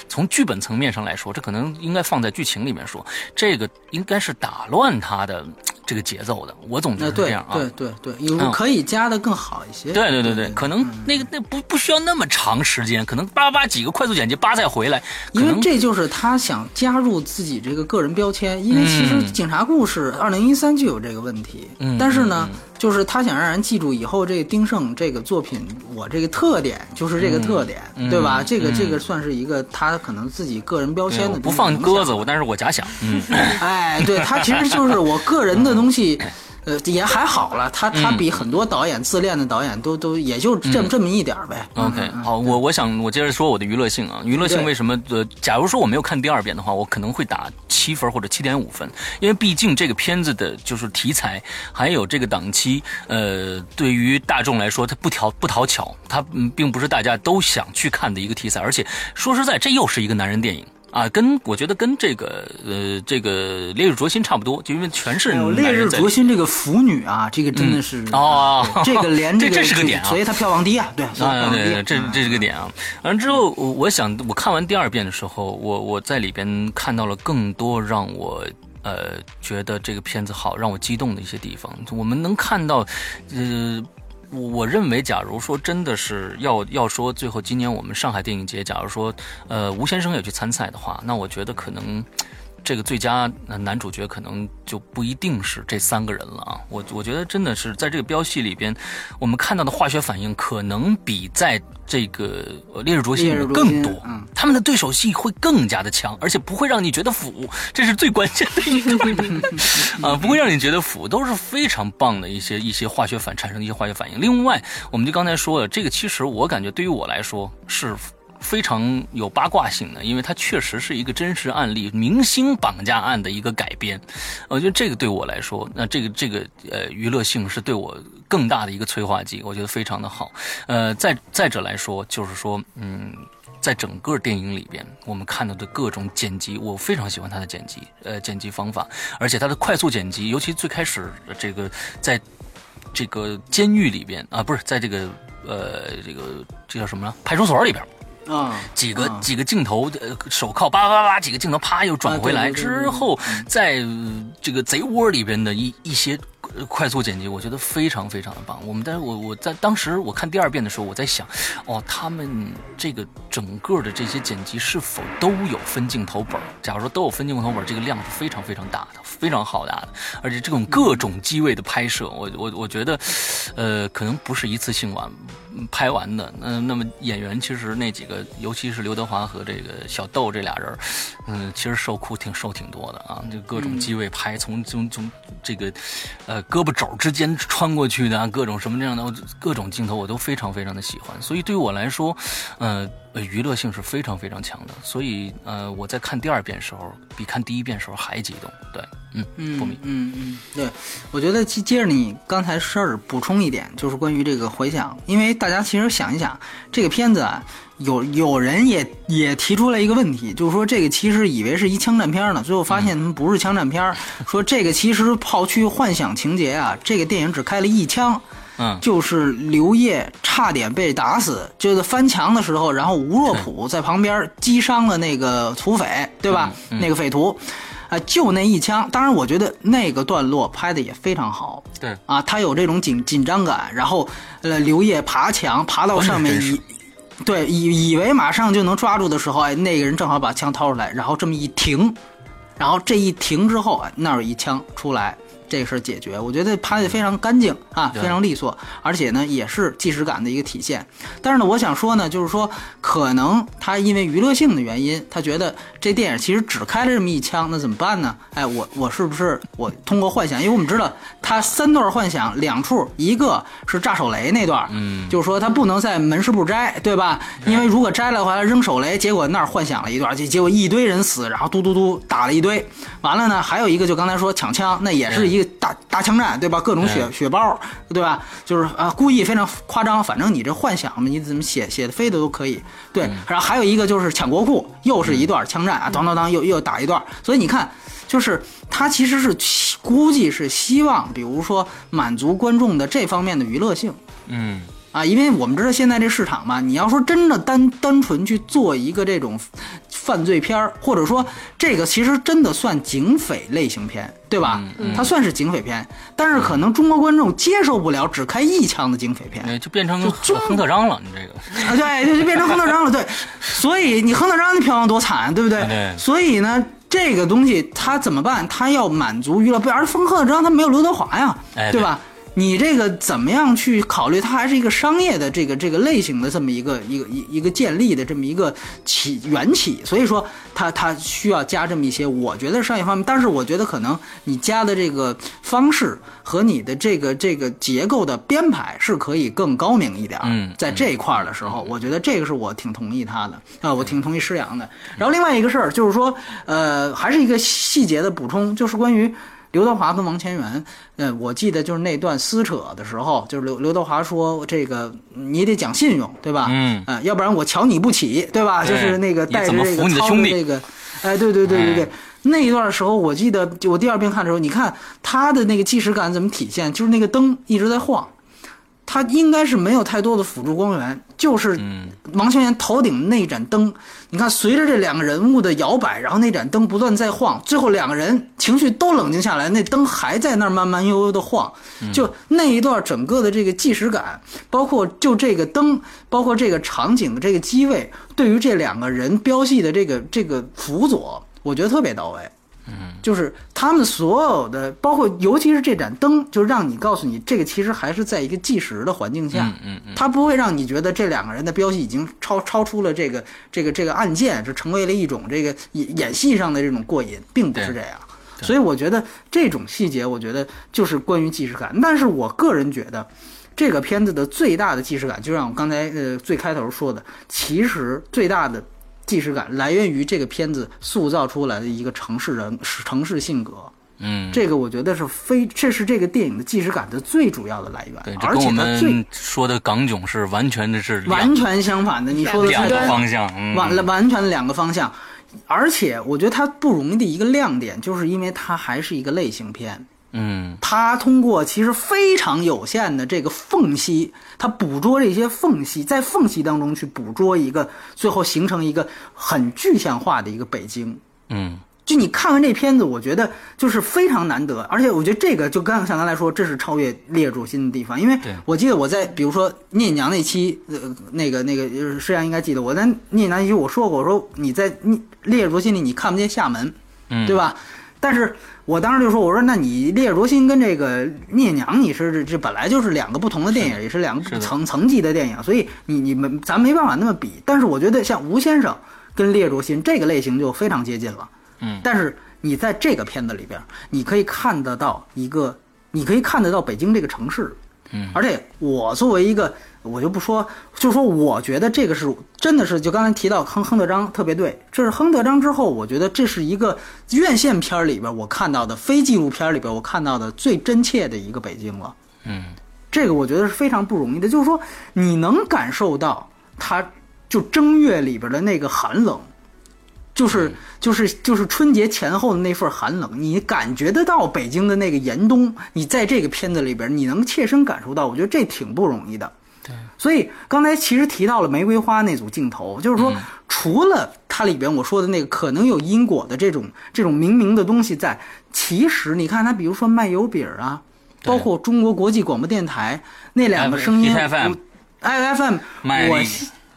从剧本层面上来说，这可能应该放在剧情里面说，这个应该是打乱他的这个节奏的。我总觉得是这样啊，对对对，有可以加的更好一些。对对对对，可能那个那不不需要那么长时间，可能叭叭几个快速剪辑，叭再回来。因为这就是他想加入自己这个个人标签，因为其实《警察故事》二零一三就有这个问题，但是呢。就是他想让人记住以后这丁晟这个作品，我这个特点就是这个特点，对吧？这个这个算是一个他可能自己个人标签的。不放鸽子，我但是我假想，嗯，哎，对他其实就是我个人的东西。呃，也还好了，他他比很多导演自恋的导演都都也就这么这么一点呗。OK，好，我我想我接着说我的娱乐性啊，娱乐性为什么？呃，假如说我没有看第二遍的话，我可能会打七分或者七点五分，因为毕竟这个片子的就是题材还有这个档期，呃，对于大众来说，它不讨不讨巧，它并不是大家都想去看的一个题材，而且说实在，这又是一个男人电影。啊，跟我觉得跟这个呃这个烈日灼心差不多，就因为全是烈日灼心这个腐女啊，这个真的是哦，这个连这这是个点啊，所以它票房低啊，对啊对对，这这是个点啊。完了之后，我我想我看完第二遍的时候，我我在里边看到了更多让我呃觉得这个片子好，让我激动的一些地方。我们能看到，呃。我认为，假如说真的是要要说最后今年我们上海电影节，假如说呃吴先生也去参赛的话，那我觉得可能这个最佳男主角可能就不一定是这三个人了啊。我我觉得真的是在这个标戏里边，我们看到的化学反应可能比在。这个烈日灼心更多，嗯他们的对手戏会更加的强，而且不会让你觉得腐，这是最关键的一个 啊，不会让你觉得腐，都是非常棒的一些一些化学反产生的一些化学反应。另外，我们就刚才说了，这个其实我感觉对于我来说是。非常有八卦性的，因为它确实是一个真实案例，明星绑架案的一个改编。我觉得这个对我来说，那这个这个呃娱乐性是对我更大的一个催化剂，我觉得非常的好。呃，再再者来说，就是说，嗯，在整个电影里边，我们看到的各种剪辑，我非常喜欢他的剪辑，呃，剪辑方法，而且他的快速剪辑，尤其最开始这个在这个监狱里边啊，不是在这个呃这个这叫什么呢？派出所里边。啊，几个几个镜头，呃，手铐叭叭叭，几个镜头啪又转回来之后，在这个贼窝里边的一一些。快速剪辑，我觉得非常非常的棒。我们，但是我我在当时我看第二遍的时候，我在想，哦，他们这个整个的这些剪辑是否都有分镜头本？假如说都有分镜头本，这个量是非常非常大的，非常好大的。而且这种各种机位的拍摄，我我我觉得，呃，可能不是一次性完拍完的。嗯，那么演员其实那几个，尤其是刘德华和这个小豆这俩人，嗯，其实受苦挺受挺多的啊。就各种机位拍，从从从这个，呃。胳膊肘之间穿过去的啊各种什么这样的各种镜头，我都非常非常的喜欢。所以对于我来说，呃，娱乐性是非常非常强的。所以呃，我在看第二遍时候，比看第一遍时候还激动。对，嗯嗯，嗯嗯，对，我觉得接接着你刚才事儿补充一点，就是关于这个回响，因为大家其实想一想，这个片子啊。有有人也也提出来一个问题，就是说这个其实以为是一枪战片呢，最后发现他们不是枪战片。说这个其实抛去幻想情节啊，这个电影只开了一枪，嗯，就是刘烨差点被打死，就是翻墙的时候，然后吴若甫在旁边击伤了那个土匪，对吧？那个匪徒，啊，就那一枪。当然，我觉得那个段落拍的也非常好，对啊，他有这种紧紧张感，然后呃，刘烨爬墙爬到上面以。对，以以为马上就能抓住的时候，哎，那个人正好把枪掏出来，然后这么一停，然后这一停之后，哎，那儿有一枪出来。这个事儿解决，我觉得拍的非常干净啊，非常利索，而且呢也是即时感的一个体现。但是呢，我想说呢，就是说可能他因为娱乐性的原因，他觉得这电影其实只开了这么一枪，那怎么办呢？哎，我我是不是我通过幻想？因为我们知道他三段幻想，两处一个是炸手雷那段，嗯，就是说他不能在门市部摘，对吧？因为如果摘了的话，扔手雷，结果那儿幻想了一段，结结果一堆人死，然后嘟嘟嘟打了一堆。完了呢，还有一个就刚才说抢枪，那也是一。大大枪战，对吧？各种血嗯血包，对吧？就是啊，故意非常夸张，反正你这幻想嘛，你怎么写写的飞的都可以。对，嗯然后还有一个就是抢国库，又是一段枪战啊，当当当，又又打一段。所以你看，就是他其实是期估计是希望，比如说满足观众的这方面的娱乐性。嗯啊，因为我们知道现在这市场嘛，你要说真的单单纯去做一个这种犯罪片儿，或者说这个其实真的算警匪类型片，对吧？它算是警匪片，但是可能中国观众接受不了只开一枪的警匪片，哎，就变成就亨特章了，你这个 啊，对，就就变成亨特章了，对，所以你亨特章的票房多惨，对不对？对所以呢，这个东西它怎么办？它要满足娱乐，不而冯特章他没有刘德华呀，哎对吧？你这个怎么样去考虑？它还是一个商业的这个这个类型的这么一个一个一一个建立的这么一个起缘起，所以说它它需要加这么一些，我觉得商业方面，但是我觉得可能你加的这个方式和你的这个这个结构的编排是可以更高明一点儿。嗯在这一块儿的时候，我觉得这个是我挺同意他的啊，我挺同意施洋的。然后另外一个事儿就是说，呃，还是一个细节的补充，就是关于。刘德华跟王千源，呃，我记得就是那段撕扯的时候，就是刘刘德华说这个你得讲信用，对吧？嗯呃，要不然我瞧你不起，对吧？对就是那个带着这个操服你的兄弟着这个，哎，对对对对对哎。那一段时候，我记得就我第二遍看的时候，你看他的那个即时感怎么体现？就是那个灯一直在晃，它应该是没有太多的辅助光源，就是嗯王千源头顶那盏灯。你看，随着这两个人物的摇摆，然后那盏灯不断在晃，最后两个人情绪都冷静下来，那灯还在那儿慢慢悠悠的晃。就那一段整个的这个即时感，包括就这个灯，包括这个场景的这个机位，对于这两个人标记的这个这个辅佐，我觉得特别到位。就是他们所有的，包括尤其是这盏灯，就让你告诉你，这个其实还是在一个计时的环境下，嗯嗯嗯它不会让你觉得这两个人的标记已经超超出了这个这个这个案件，就成为了一种这个演演戏上的这种过瘾，并不是这样。所以我觉得这种细节，我觉得就是关于即时感。但是我个人觉得，这个片子的最大的即时感，就像我刚才呃最开头说的，其实最大的即视感来源于这个片子塑造出来的一个城市人城市性格。嗯，这个我觉得是非，这是这个电影的即视感的最主要的来源对，，而且它最们说的港囧是完全的是完全相反的。你说的两个方向，嗯，完了，完全两个方向。而且我觉得它不容易的一个亮点，就是因为它还是一个类型片。嗯他通过其实非常有限的这个缝隙，他捕捉这些缝隙，在缝隙当中去捕捉一个，最后形成一个很具象化的一个北京。嗯就你看完这片子，我觉得就是非常难得，而且我觉得这个就刚像刚才说，这是超越《烈主心》的地方，因为我记得我在比如说聂娘那期，呃，那个那个呃施洋应该记得，我在聂娘那期我说过，我说你在《聂烈日灼心》里你看不见厦门，嗯，对？吧？但是我当时就说，我说那你《烈日灼心》跟这个《聂娘》，你是这这本来就是两个不同的电影，也是两个层层级的电影，所以你你们咱没办法那么比。但是我觉得像吴先生跟《烈日灼心》这个类型就非常接近了。嗯但是你在这个片子里边，你可以看得到一个，你可以看得到北京这个城市。嗯而且我作为一个，我就不说，就说我觉得这个是真的是，就刚才提到亨亨德章特别对，这是亨德章之后，我觉得这是一个院线片儿里边我看到的非纪录片儿里边我看到的最真切的一个北京了。嗯这个我觉得是非常不容易的，就是说你能感受到它就正月里边的那个寒冷，就是就是就是春节前后的那份寒冷，你感觉得到北京的那个严冬，你在这个片子里边你能切身感受到，我觉得这挺不容易的。对，所以刚才其实提到了玫瑰花那组镜头，就是说，除了它里边我说的那个可能有因果的这种这种冥冥的东西在，其实你看它，比如说卖油饼啊，包括中国国际广播电台那两个声音 FM，IFM，我麦力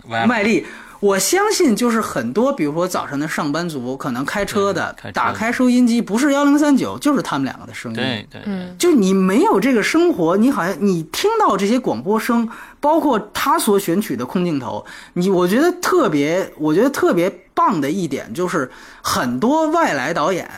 完麦力。我相信，就是很多，比如说早上的上班族，可能开车的开车，的打开收音机，不是幺零三九，就是他们两个的声音。对对，嗯，就你没有这个生活，你好像你听到这些广播声，包括他所选取的空镜头，你我觉得特别，我觉得特别棒的一点就是，很多外来导演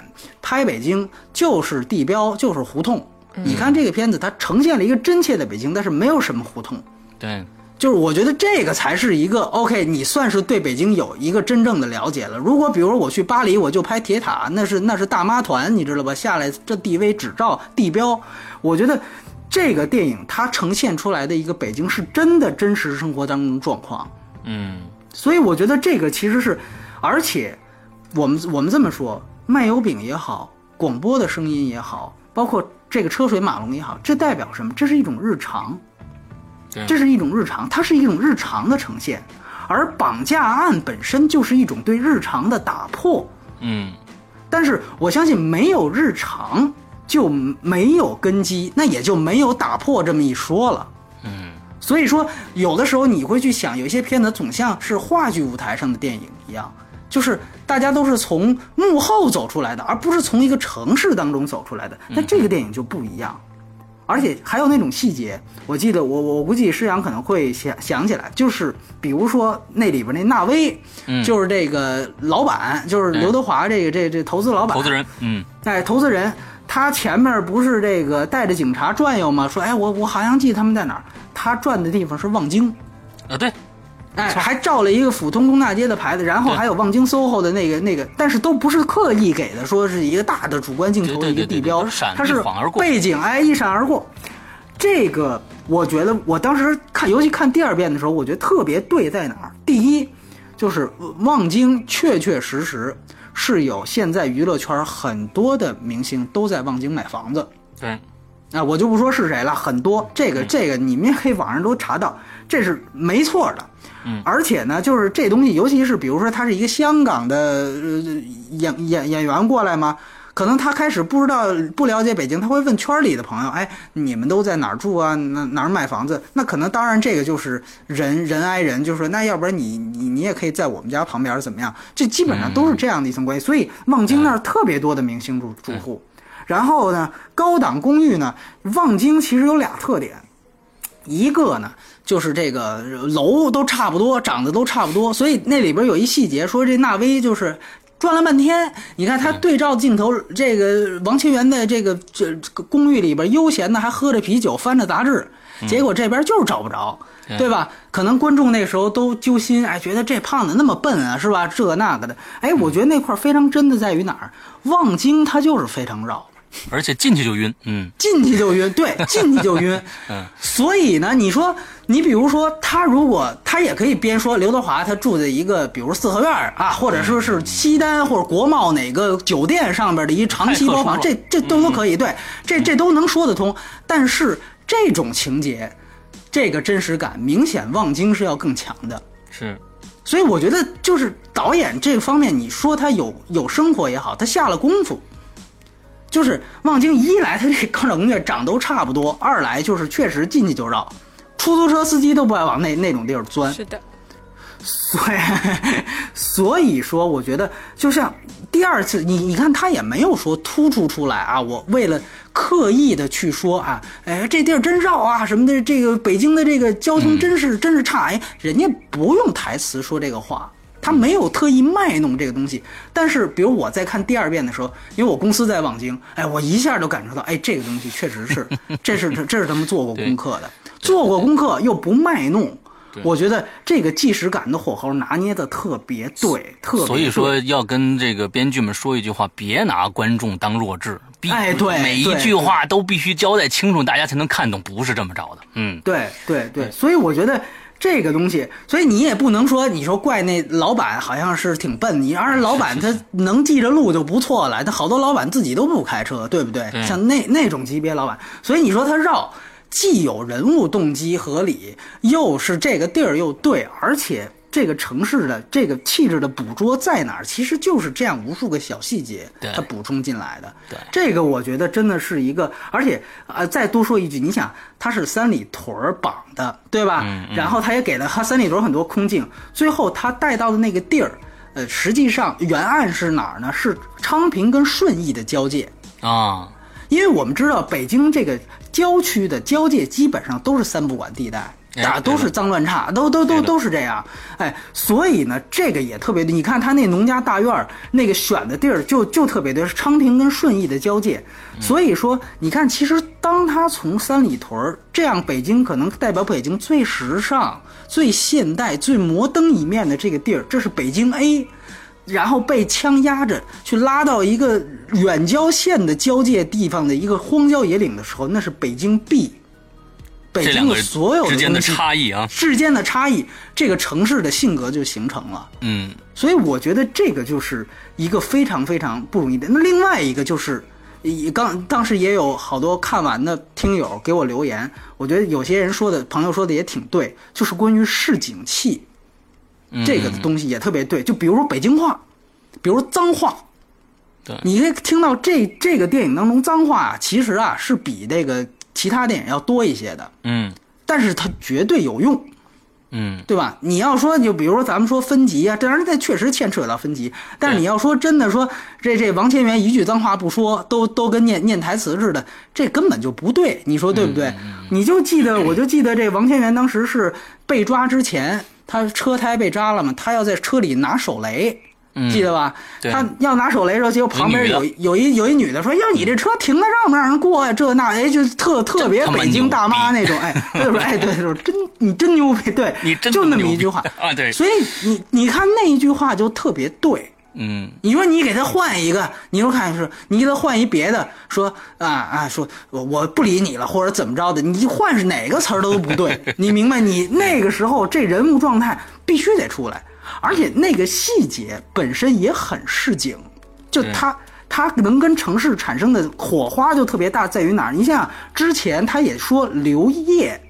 拍北京就是地标，就是胡同。你看这个片子，它呈现了一个真切的北京，但是没有什么胡同。对就是我觉得这个才是一个 OK，你算是对北京有一个真正的了解了。如果比如说我去巴黎，我就拍铁塔，那是那是大妈团，你知道吧？下来这 DV 只照地标，我觉得这个电影它呈现出来的一个北京是真的真实生活当中的状况。嗯所以我觉得这个其实是，而且我们我们这么说，卖油饼也好，广播的声音也好，包括这个车水马龙也好，这代表什么？这是一种日常，对这是一种日常，它是一种日常的呈现。而绑架案本身就是一种对日常的打破，嗯但是我相信没有日常就没有根基，那也就没有打破这么一说了。嗯所以说，有的时候你会去想，有一些片子总像是话剧舞台上的电影一样，就是大家都是从幕后走出来的，而不是从一个城市当中走出来的。那这个电影就不一样，而且还有那种细节，我记得我我估计施洋可能会想想起来，就是比如说那里边那纳威，嗯。就是这个老板，就是刘德华这个这这投资老板，投资人，嗯。哎，投资人他前面不是这个带着警察转悠吗？说，哎，我我好像记得他们在哪儿，他转的地方是望京，啊对，哎，还照了一个府通东大街的牌子，然后还有望京 SOHO 的那个那个，但是都不是刻意给的，说是一个大的主观镜头的一个地标它是背景，哎，一闪而过。这个我觉得，我当时看，尤其看第二遍的时候，我觉得特别对在哪儿？第一，就是望京确确实实是有现在娱乐圈很多的明星都在望京买房子。对，啊，我就不说是谁了，很多这个这个你们也可以网上都查到，这是没错的。嗯而且呢，就是这东西，尤其是比如说他是一个香港的呃演演演员过来嘛，可能他开始不知道不了解北京，他会问圈里的朋友，哎，你们都在哪儿住啊？哪哪儿买房子？那可能当然这个就是人人挨人，就是说那要不然你你你也可以在我们家旁边怎么样？这基本上都是这样的一层关系。所以望京那儿特别多的明星住住户。然后呢，高档公寓呢，望京其实有俩特点，一个呢就是这个楼都差不多，长得都差不多，所以那里边有一细节说这纳威就是。转了半天，你看他对照镜头，这个王清源的这个这这个公寓里边悠闲的还喝着啤酒，翻着杂志，结果这边就是找不着，对对吧？可能观众那时候都揪心，哎，觉得这胖子那么笨啊，是吧？这那个的，哎，我觉得那块非常真的在于哪儿？望京它就是非常绕，而且进去就晕，嗯进去就晕，对，进去就晕。嗯，所以呢，你说，你比如说，他如果他也可以编说刘德华他住在一个，比如四合院啊，或者说是西单或者国贸哪个酒店上边的一长期包房，这这都都可以，对，这这都能说得通。但是这种情节，这个真实感，明显望京是要更强的。是，所以我觉得，就是导演这方面，你说他有有生活也好，他下了功夫。就是望京一来，他这个高档公寓长都差不多；二来就是确实进去就绕，出租车司机都不爱往那那种地儿钻。是的，所以，所以说，我觉得就像第二次，你你看他也没有说突出出来啊，我为了刻意的去说啊，哎，这地儿真绕啊什么的，这个北京的这个交通真是、真是差，哎，人家不用台词说这个话。他没有特意卖弄这个东西，但是比如我在看第二遍的时候，因为我公司在望京，哎，我一下就感受到，哎，这个东西确实是，这是这是他们做过功课的，做过功课又不卖弄，我觉得这个即时感的火候拿捏的特别对，特别所以说要跟这个编剧们说一句话，别拿观众当弱智，必哎对每一句话都必须交代清楚，大家才能看懂，不是这么着的，嗯，对对对，所以我觉得这个东西，所以你也不能说你说怪那老板好像是挺笨，你要是老板他能记着路就不错了，他好多老板自己都不开车，对不对？对。像那那种级别老板，所以你说他绕。既有人物动机合理，又是这个地儿又对，而且这个城市的这个气质的捕捉在哪儿，其实就是这样无数个小细节对它补充进来的。对这个我觉得真的是一个，而且呃，再多说一句，你想他是三里屯儿绑的，对吧？嗯嗯然后他也给了他三里屯很多空镜，最后他带到的那个地儿，呃，实际上原案是哪儿呢？是昌平跟顺义的交界。啊，因为我们知道北京这个郊区的交界基本上都是三不管地带，啊，都是脏乱差，都都都都是这样，哎，所以呢，这个也特别对。你看他那农家大院儿那个选的地儿就就特别对，是昌平跟顺义的交界。所以说，你看，其实当他从三里屯儿这样北京可能代表北京最时尚、最现代、最摩登一面的这个地儿，这是北京 A。然后被枪压着去拉到一个远郊县的交界地方的一个荒郊野岭的时候，那是北京 B。北京的所有之间的差异啊，之间的差异，这个城市的性格就形成了。嗯所以我觉得这个就是一个非常非常不容易的。那另外一个就是，也刚当时也有好多看完的听友给我留言，我觉得有些人说的朋友说的也挺对，就是关于市井气嗯这个东西也特别对。就比如说北京话，比如脏话，对你可以听到这这个电影当中脏话啊，其实啊是比这个其他电影要多一些的，嗯但是它绝对有用。嗯对吧？你要说就比如说咱们说分级啊，这当然这确实牵扯到分级，但是你要说真的说这这王千源一句脏话不说，都都跟念念台词似的，这根本就不对，你说对不对？你就记得我就记得这王千源当时是被抓之前，他车胎被扎了嘛，他要在车里拿手雷。嗯，记得吧？对他要拿手雷的时候，结果旁边有有一有一女的说：“哟你这车停在让不让人过呀？这那哎，就特特别北京大妈那种，哎，对不是？哎，对，就是真你真牛逼，对，你真就那么一句话 啊对所以你你看那一句话就特别对。嗯你说你给他换一个，你说看是，你给他换一别的，说啊啊，说我我不理你了，或者怎么着的，你换是哪个词儿都不对，你明白？你那个时候这人物状态必须得出来，而且那个细节本身也很市井，就他。他能跟城市产生的火花就特别大，在于哪儿？你想想，之前他也说刘烨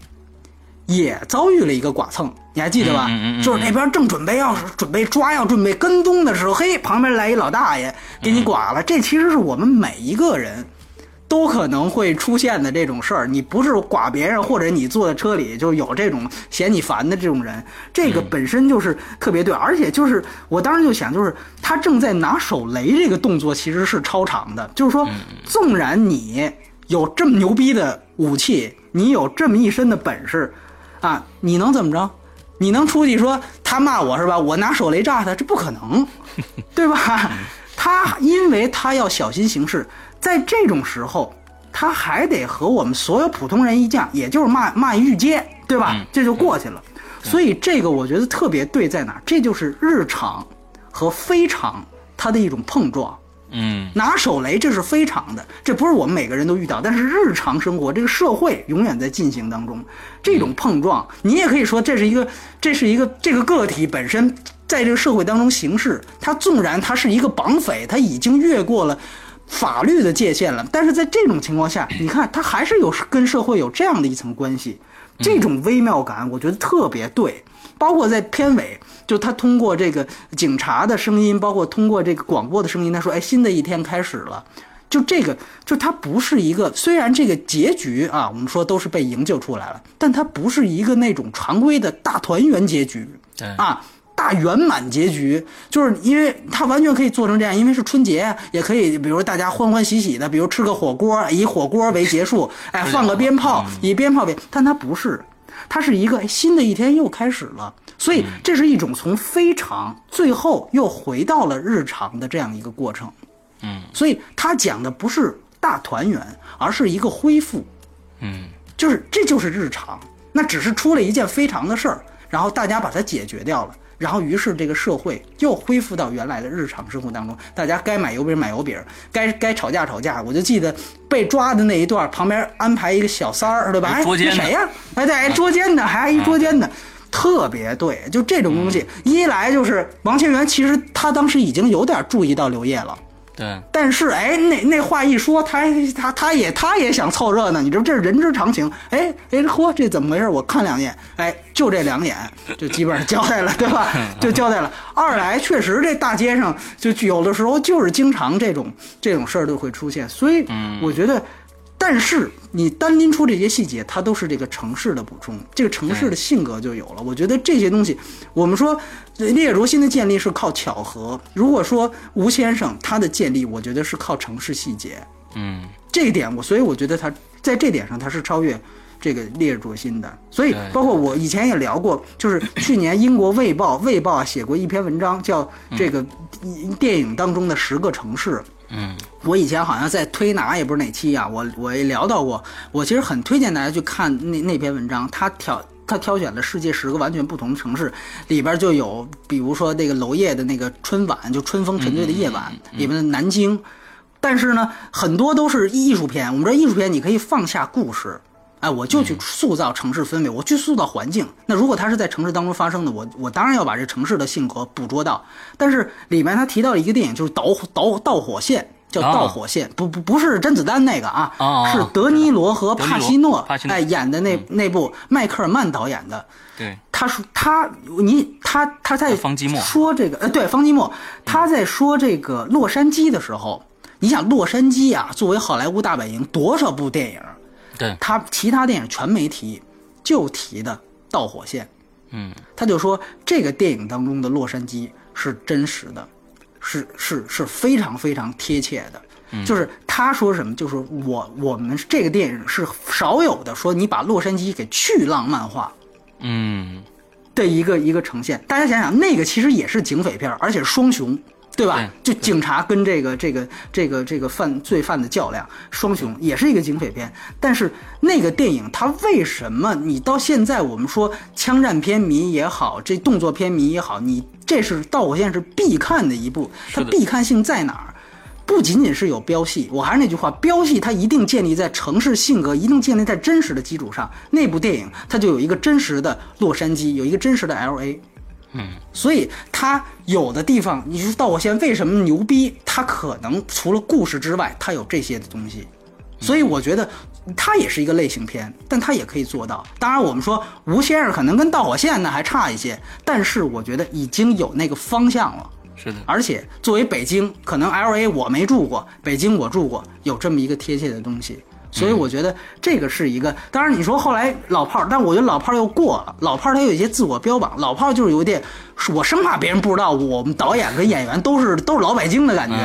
也遭遇了一个剐蹭，你还记得吧？嗯嗯嗯嗯就是那边正准备要准备抓要准备跟踪的时候，嘿，旁边来一老大爷给你剐了。这其实是我们每一个人都可能会出现的这种事儿。你不是剐别人，或者你坐在车里就有这种嫌你烦的这种人，这个本身就是特别对。而且就是我当时就想，就是他正在拿手雷这个动作其实是超长的，就是说，纵然你有这么牛逼的武器，你有这么一身的本事。啊，你能怎么着？你能出去说他骂我是吧？我拿手雷炸他，这不可能，对吧？他因为他要小心行事，在这种时候，他还得和我们所有普通人一样，也就是骂骂一句街，对吧？这就过去了。所以这个我觉得特别对在哪？这就是日常和非常它的一种碰撞。嗯。拿手雷这是非常的，这不是我们每个人都遇到，但是日常生活这个社会永远在进行当中，这种碰撞，你也可以说这是一个，这是一个这个个体本身在这个社会当中行事，他纵然他是一个绑匪，他已经越过了法律的界限了，但是在这种情况下，你看他还是有跟社会有这样的一层关系，这种微妙感，我觉得特别对。包括在片尾，就他通过这个警察的声音，包括通过这个广播的声音，他说：“哎，新的一天开始了。”就这个，就它不是一个，虽然这个结局啊，我们说都是被营救出来了，但它不是一个那种常规的大团圆结局对啊。大圆满结局，就是因为它完全可以做成这样，因为是春节，也可以，比如大家欢欢喜喜的，比如吃个火锅，以火锅为结束，哎，放个鞭炮，以鞭炮为，但它不是，它是一个哎新的一天又开始了，所以这是一种从非常最后又回到了日常的这样一个过程。嗯。所以他讲的不是大团圆，而是一个恢复，嗯。就是这就是日常，那只是出了一件非常的事儿，然后大家把它解决掉了。然后，于是这个社会又恢复到原来的日常生活当中，大家该买油饼买油饼，该该吵架吵架。我就记得被抓的那一段，旁边安排一个小三儿，对吧？哎，捉奸的谁呀、哎，对，哎捉奸的，还一捉奸的，特别对。就这种东西，一来就是王千源，其实他当时已经有点注意到刘烨了。对，但是哎，那那话一说，他他他也他也想凑热闹，你知道这是人之常情。哎哎，嚯，这怎么回事？我看两眼，哎，就这两眼，就基本上交代了，对吧？就交代了。二来，确实这大街上就有的时候就是经常这种这种事儿都会出现，所以我觉得。但是你单拎出这些细节，它都是这个城市的补充，这个城市的性格就有了。我觉得这些东西，我们说烈如心的建立是靠巧合，如果说吴先生他的建立，我觉得是靠城市细节。嗯这一点我，所以我觉得他在这点上他是超越这个烈日灼心的。所以，包括我以前也聊过，就是去年英国《卫报》《卫报》啊写过一篇文章，叫这个电影当中的十个城市。嗯我以前好像在推拿也不是哪期啊，我我也聊到过。我其实很推荐大家去看那那篇文章，他挑他挑选了世界十个完全不同的城市，里边就有比如说那个娄烨的那个春晚，就春风沉醉的夜晚里面的南京。但是呢，很多都是艺术片。我们知道艺术片你可以放下故事，哎，我就去塑造城市氛围，我去塑造环境。那如果它是在城市当中发生的，我我当然要把这城市的性格捕捉到。但是里面他提到了一个电影，就是导导导火线，叫啊。导火线，不不不是甄子丹那个啊，是德尼罗和帕西诺帕西诺。哎演的那、那部迈克尔曼导演的。对，他说他你他他在说这个呃对方季莫他在说这个洛杉矶的时候，你想洛杉矶啊作为好莱坞大本营，多少部电影，对，他其他电影全没提，就提的导火线。嗯他就说这个电影当中的洛杉矶是真实的，是是是非常非常贴切的。就是他说什么，就是我我们这个电影是少有的说你把洛杉矶给去浪漫化嗯的一个一个呈现。大家想想，那个其实也是警匪片，而且双雄。对吧？就警察跟这个这个这个这个犯罪犯的较量，双雄也是一个警匪片。但是那个电影它为什么你到现在我们说枪战片迷也好，这动作片迷也好，你这是《导火线》是必看的一部，它必看性在哪儿？不仅仅是有标戏，我还是那句话，标戏它一定建立在城市性格，一定建立在真实的基础上。那部电影它就有一个真实的洛杉矶，有一个真实的 L A。嗯，所以它有的地方，你说导火线为什么牛逼？它可能除了故事之外，它有这些的东西。所以我觉得它也是一个类型片，但它也可以做到。当然，我们说吴先生可能跟导火线呢还差一些，但是我觉得已经有那个方向了。是的，而且作为北京，可能 L A 我没住过，北京我住过，有这么一个贴切的东西，所以我觉得这个是一个。当然你说后来老炮儿，但我觉得老炮儿又过了，老炮儿他有一些自我标榜，老炮儿就是有一点，我生怕别人不知道我们导演跟演员都是都是老北京的感觉。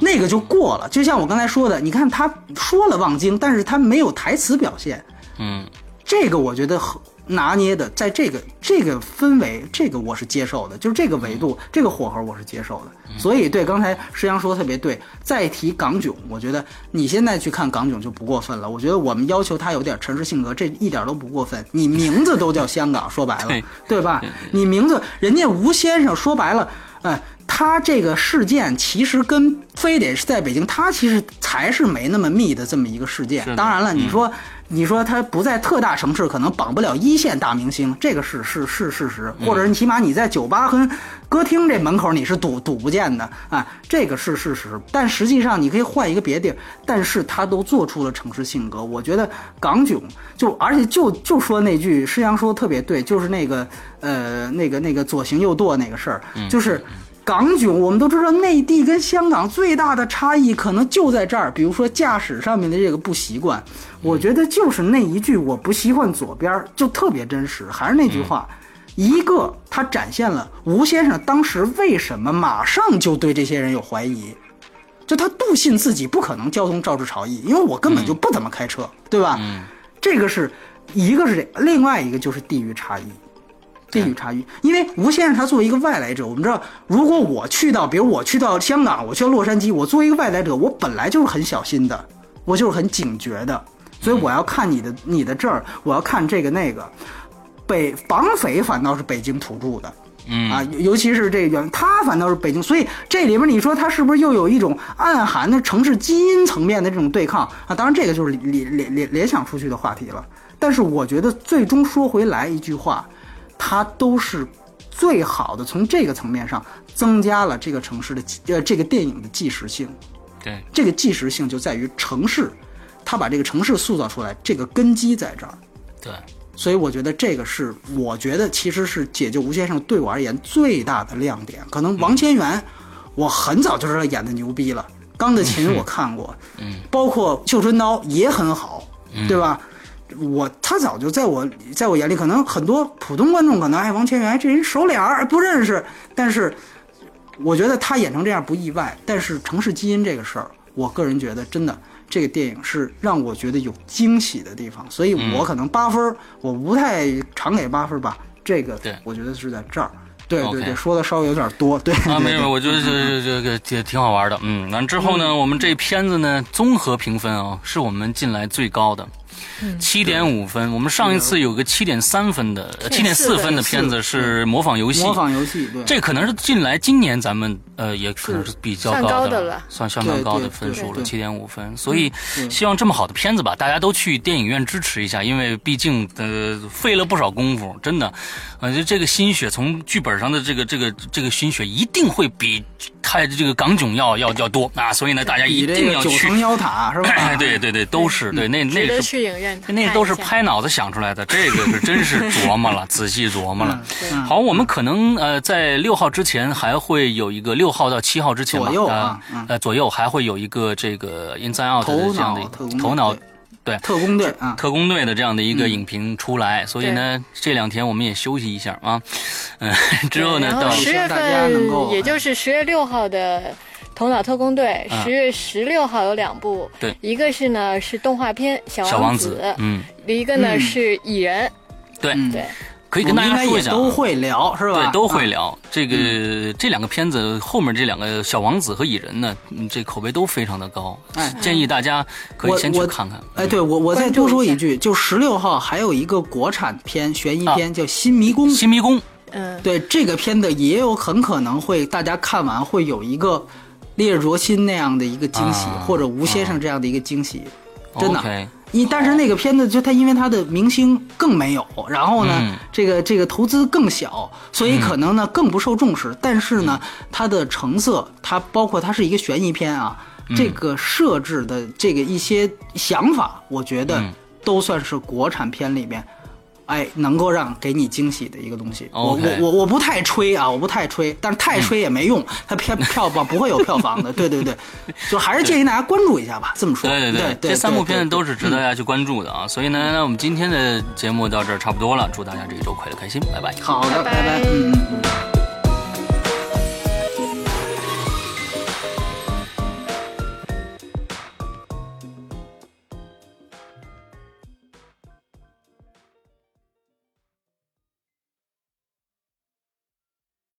那个就过了，就像我刚才说的，你看他说了望京，但是他没有台词表现，嗯这个我觉得很拿捏的，在这个这个氛围，这个我是接受的，就是这个维度，这个火候我是接受的。所以对刚才石阳说的特别对，再提港囧，我觉得你现在去看港囧就不过分了。我觉得我们要求他有点城市性格，这一点都不过分。你名字都叫香港，说白了对，吧？你名字，人家吴先生说白了，哎，他这个事件其实跟非得是在北京，他其实才是没那么密的这么一个事件当然了，你嗯说。你说他不在特大城市，可能绑不了一线大明星，这个是是是事实，或者你起码你在酒吧和歌厅这门口你是堵堵不见的啊，这个是事实。但实际上你可以换一个别地儿，但是他都做出了城市性格。我觉得港囧就而且就就说那句师阳说的特别对，就是那个呃那个那个左行右舵那个事儿，就是。港囧，我们都知道，内地跟香港最大的差异可能就在这儿，比如说驾驶上面的这个不习惯。我觉得就是那一句“我不习惯左边儿”，就特别真实。还是那句话，一个他展现了吴先生当时为什么马上就对这些人有怀疑，就他笃信自己不可能交通肇事逃逸，因为我根本就不怎么开车，对吧？这个是一个是这，另外一个就是地域差异。地域差异，因为吴先生他作为一个外来者，我们知道，如果我去到，比如我去到香港，我去到洛杉矶，我作为一个外来者，我本来就是很小心的，我就是很警觉的，所以我要看你的你的证儿，我要看这个那个。北绑匪反倒是北京土著的，嗯啊，尤尤其是这个他反倒是北京，所以这里边你说他是不是又有一种暗含的城市基因层面的这种对抗啊？当然，这个就是联联联联想出去的话题了。但是我觉得最终说回来一句话，它都是最好的，从这个层面上增加了这个城市的呃这个电影的纪实性。对，这个纪实性就在于城市，它把这个城市塑造出来，这个根基在这儿。对，所以我觉得这个是，我觉得其实是解救吴先生对我而言最大的亮点。可能王千源，我很早就知道演的牛逼了，《钢的琴》我看过，嗯，包括《绣春刀》也很好，对吧？我他早就在我在我眼里，可能很多普通观众可能哎，王千源这人熟脸儿不认识，但是我觉得他演成这样不意外。但是城市基因这个事儿，我个人觉得真的这个电影是让我觉得有惊喜的地方，所以我可能八分儿，我不太常给八分吧。这个对我觉得是在这儿。对对对，说的稍微有点多。对啊，没对有，我觉得这这这个也挺好玩的。嗯，完之后呢，我们这片子呢，综合评分啊，是我们近来最高的，七点五分。我们上一次有个七点三分的、七点四分的片子是模仿游戏，模仿游戏，对，这可能是近来今年咱们呃也可能是比较高高的了算相当高的分数了，七点五分。所以希望这么好的片子吧，大家都去电影院支持一下，因为毕竟呃费了不少功夫，真的，呃就这个心血从剧本上的这个这个这个心血一定会比太这个港囧要要要多啊，所以呢大家一定要去。九层妖塔是吧？哎，对对对，都是对，那那是去影院那都是拍脑子想出来的，这个是真是琢磨了，仔细琢磨了。嗯好，我们可能呃在六号之前还会有一个六号到七号之前吧，左右啊呃左右还会有一个这个 Inside Out 的这样的头脑对特工队啊，特工队的这样的一嗯。个影评出来，所以呢这两天我们也休息一下啊，嗯，之后呢到十月希望大家能够份，也就是十月六号的《头脑特工队》啊。十月十六号有两部，对。一个是呢是动画片《小小王子》，嗯，一个呢嗯。是蚁人，对，嗯对，可以跟大家说一下。都会聊是吧？对，都会啊。聊、这个、这两个片子后面这两个小王子和蚁人呢，嗯，这口碑都非常的高，哎。建议大家可以先去看看。哎，对我我再多说一句，就十六号还有一个国产片悬疑片叫《新迷宫》，新迷宫，嗯，对这个片子也有很可能会大家看完会有一个烈日灼心那样的一个惊喜，啊或者吴先生这样的一个惊喜，真的。一但是那个片子就他因为他的明星更没有，然后呢，嗯这个这个投资更小，所以可能呢更不受重视。但是呢，嗯它的成色，它包括它是一个悬疑片啊，嗯这个设置的这个一些想法，我觉得嗯都算是国产片里面。哎，能够让给你惊喜的一个东西，我我我我不太吹啊，我不太吹，但是太吹也没用，它票票房不会有票房的，对对对，就还是建议大家关注一下吧，这么说，对对对，这三部片子都是值得大家去关注的啊。所以呢，那我们今天的节目到这儿差不多了，祝大家这一周快乐开心，拜拜。好的，拜拜。拜拜，嗯嗯嗯。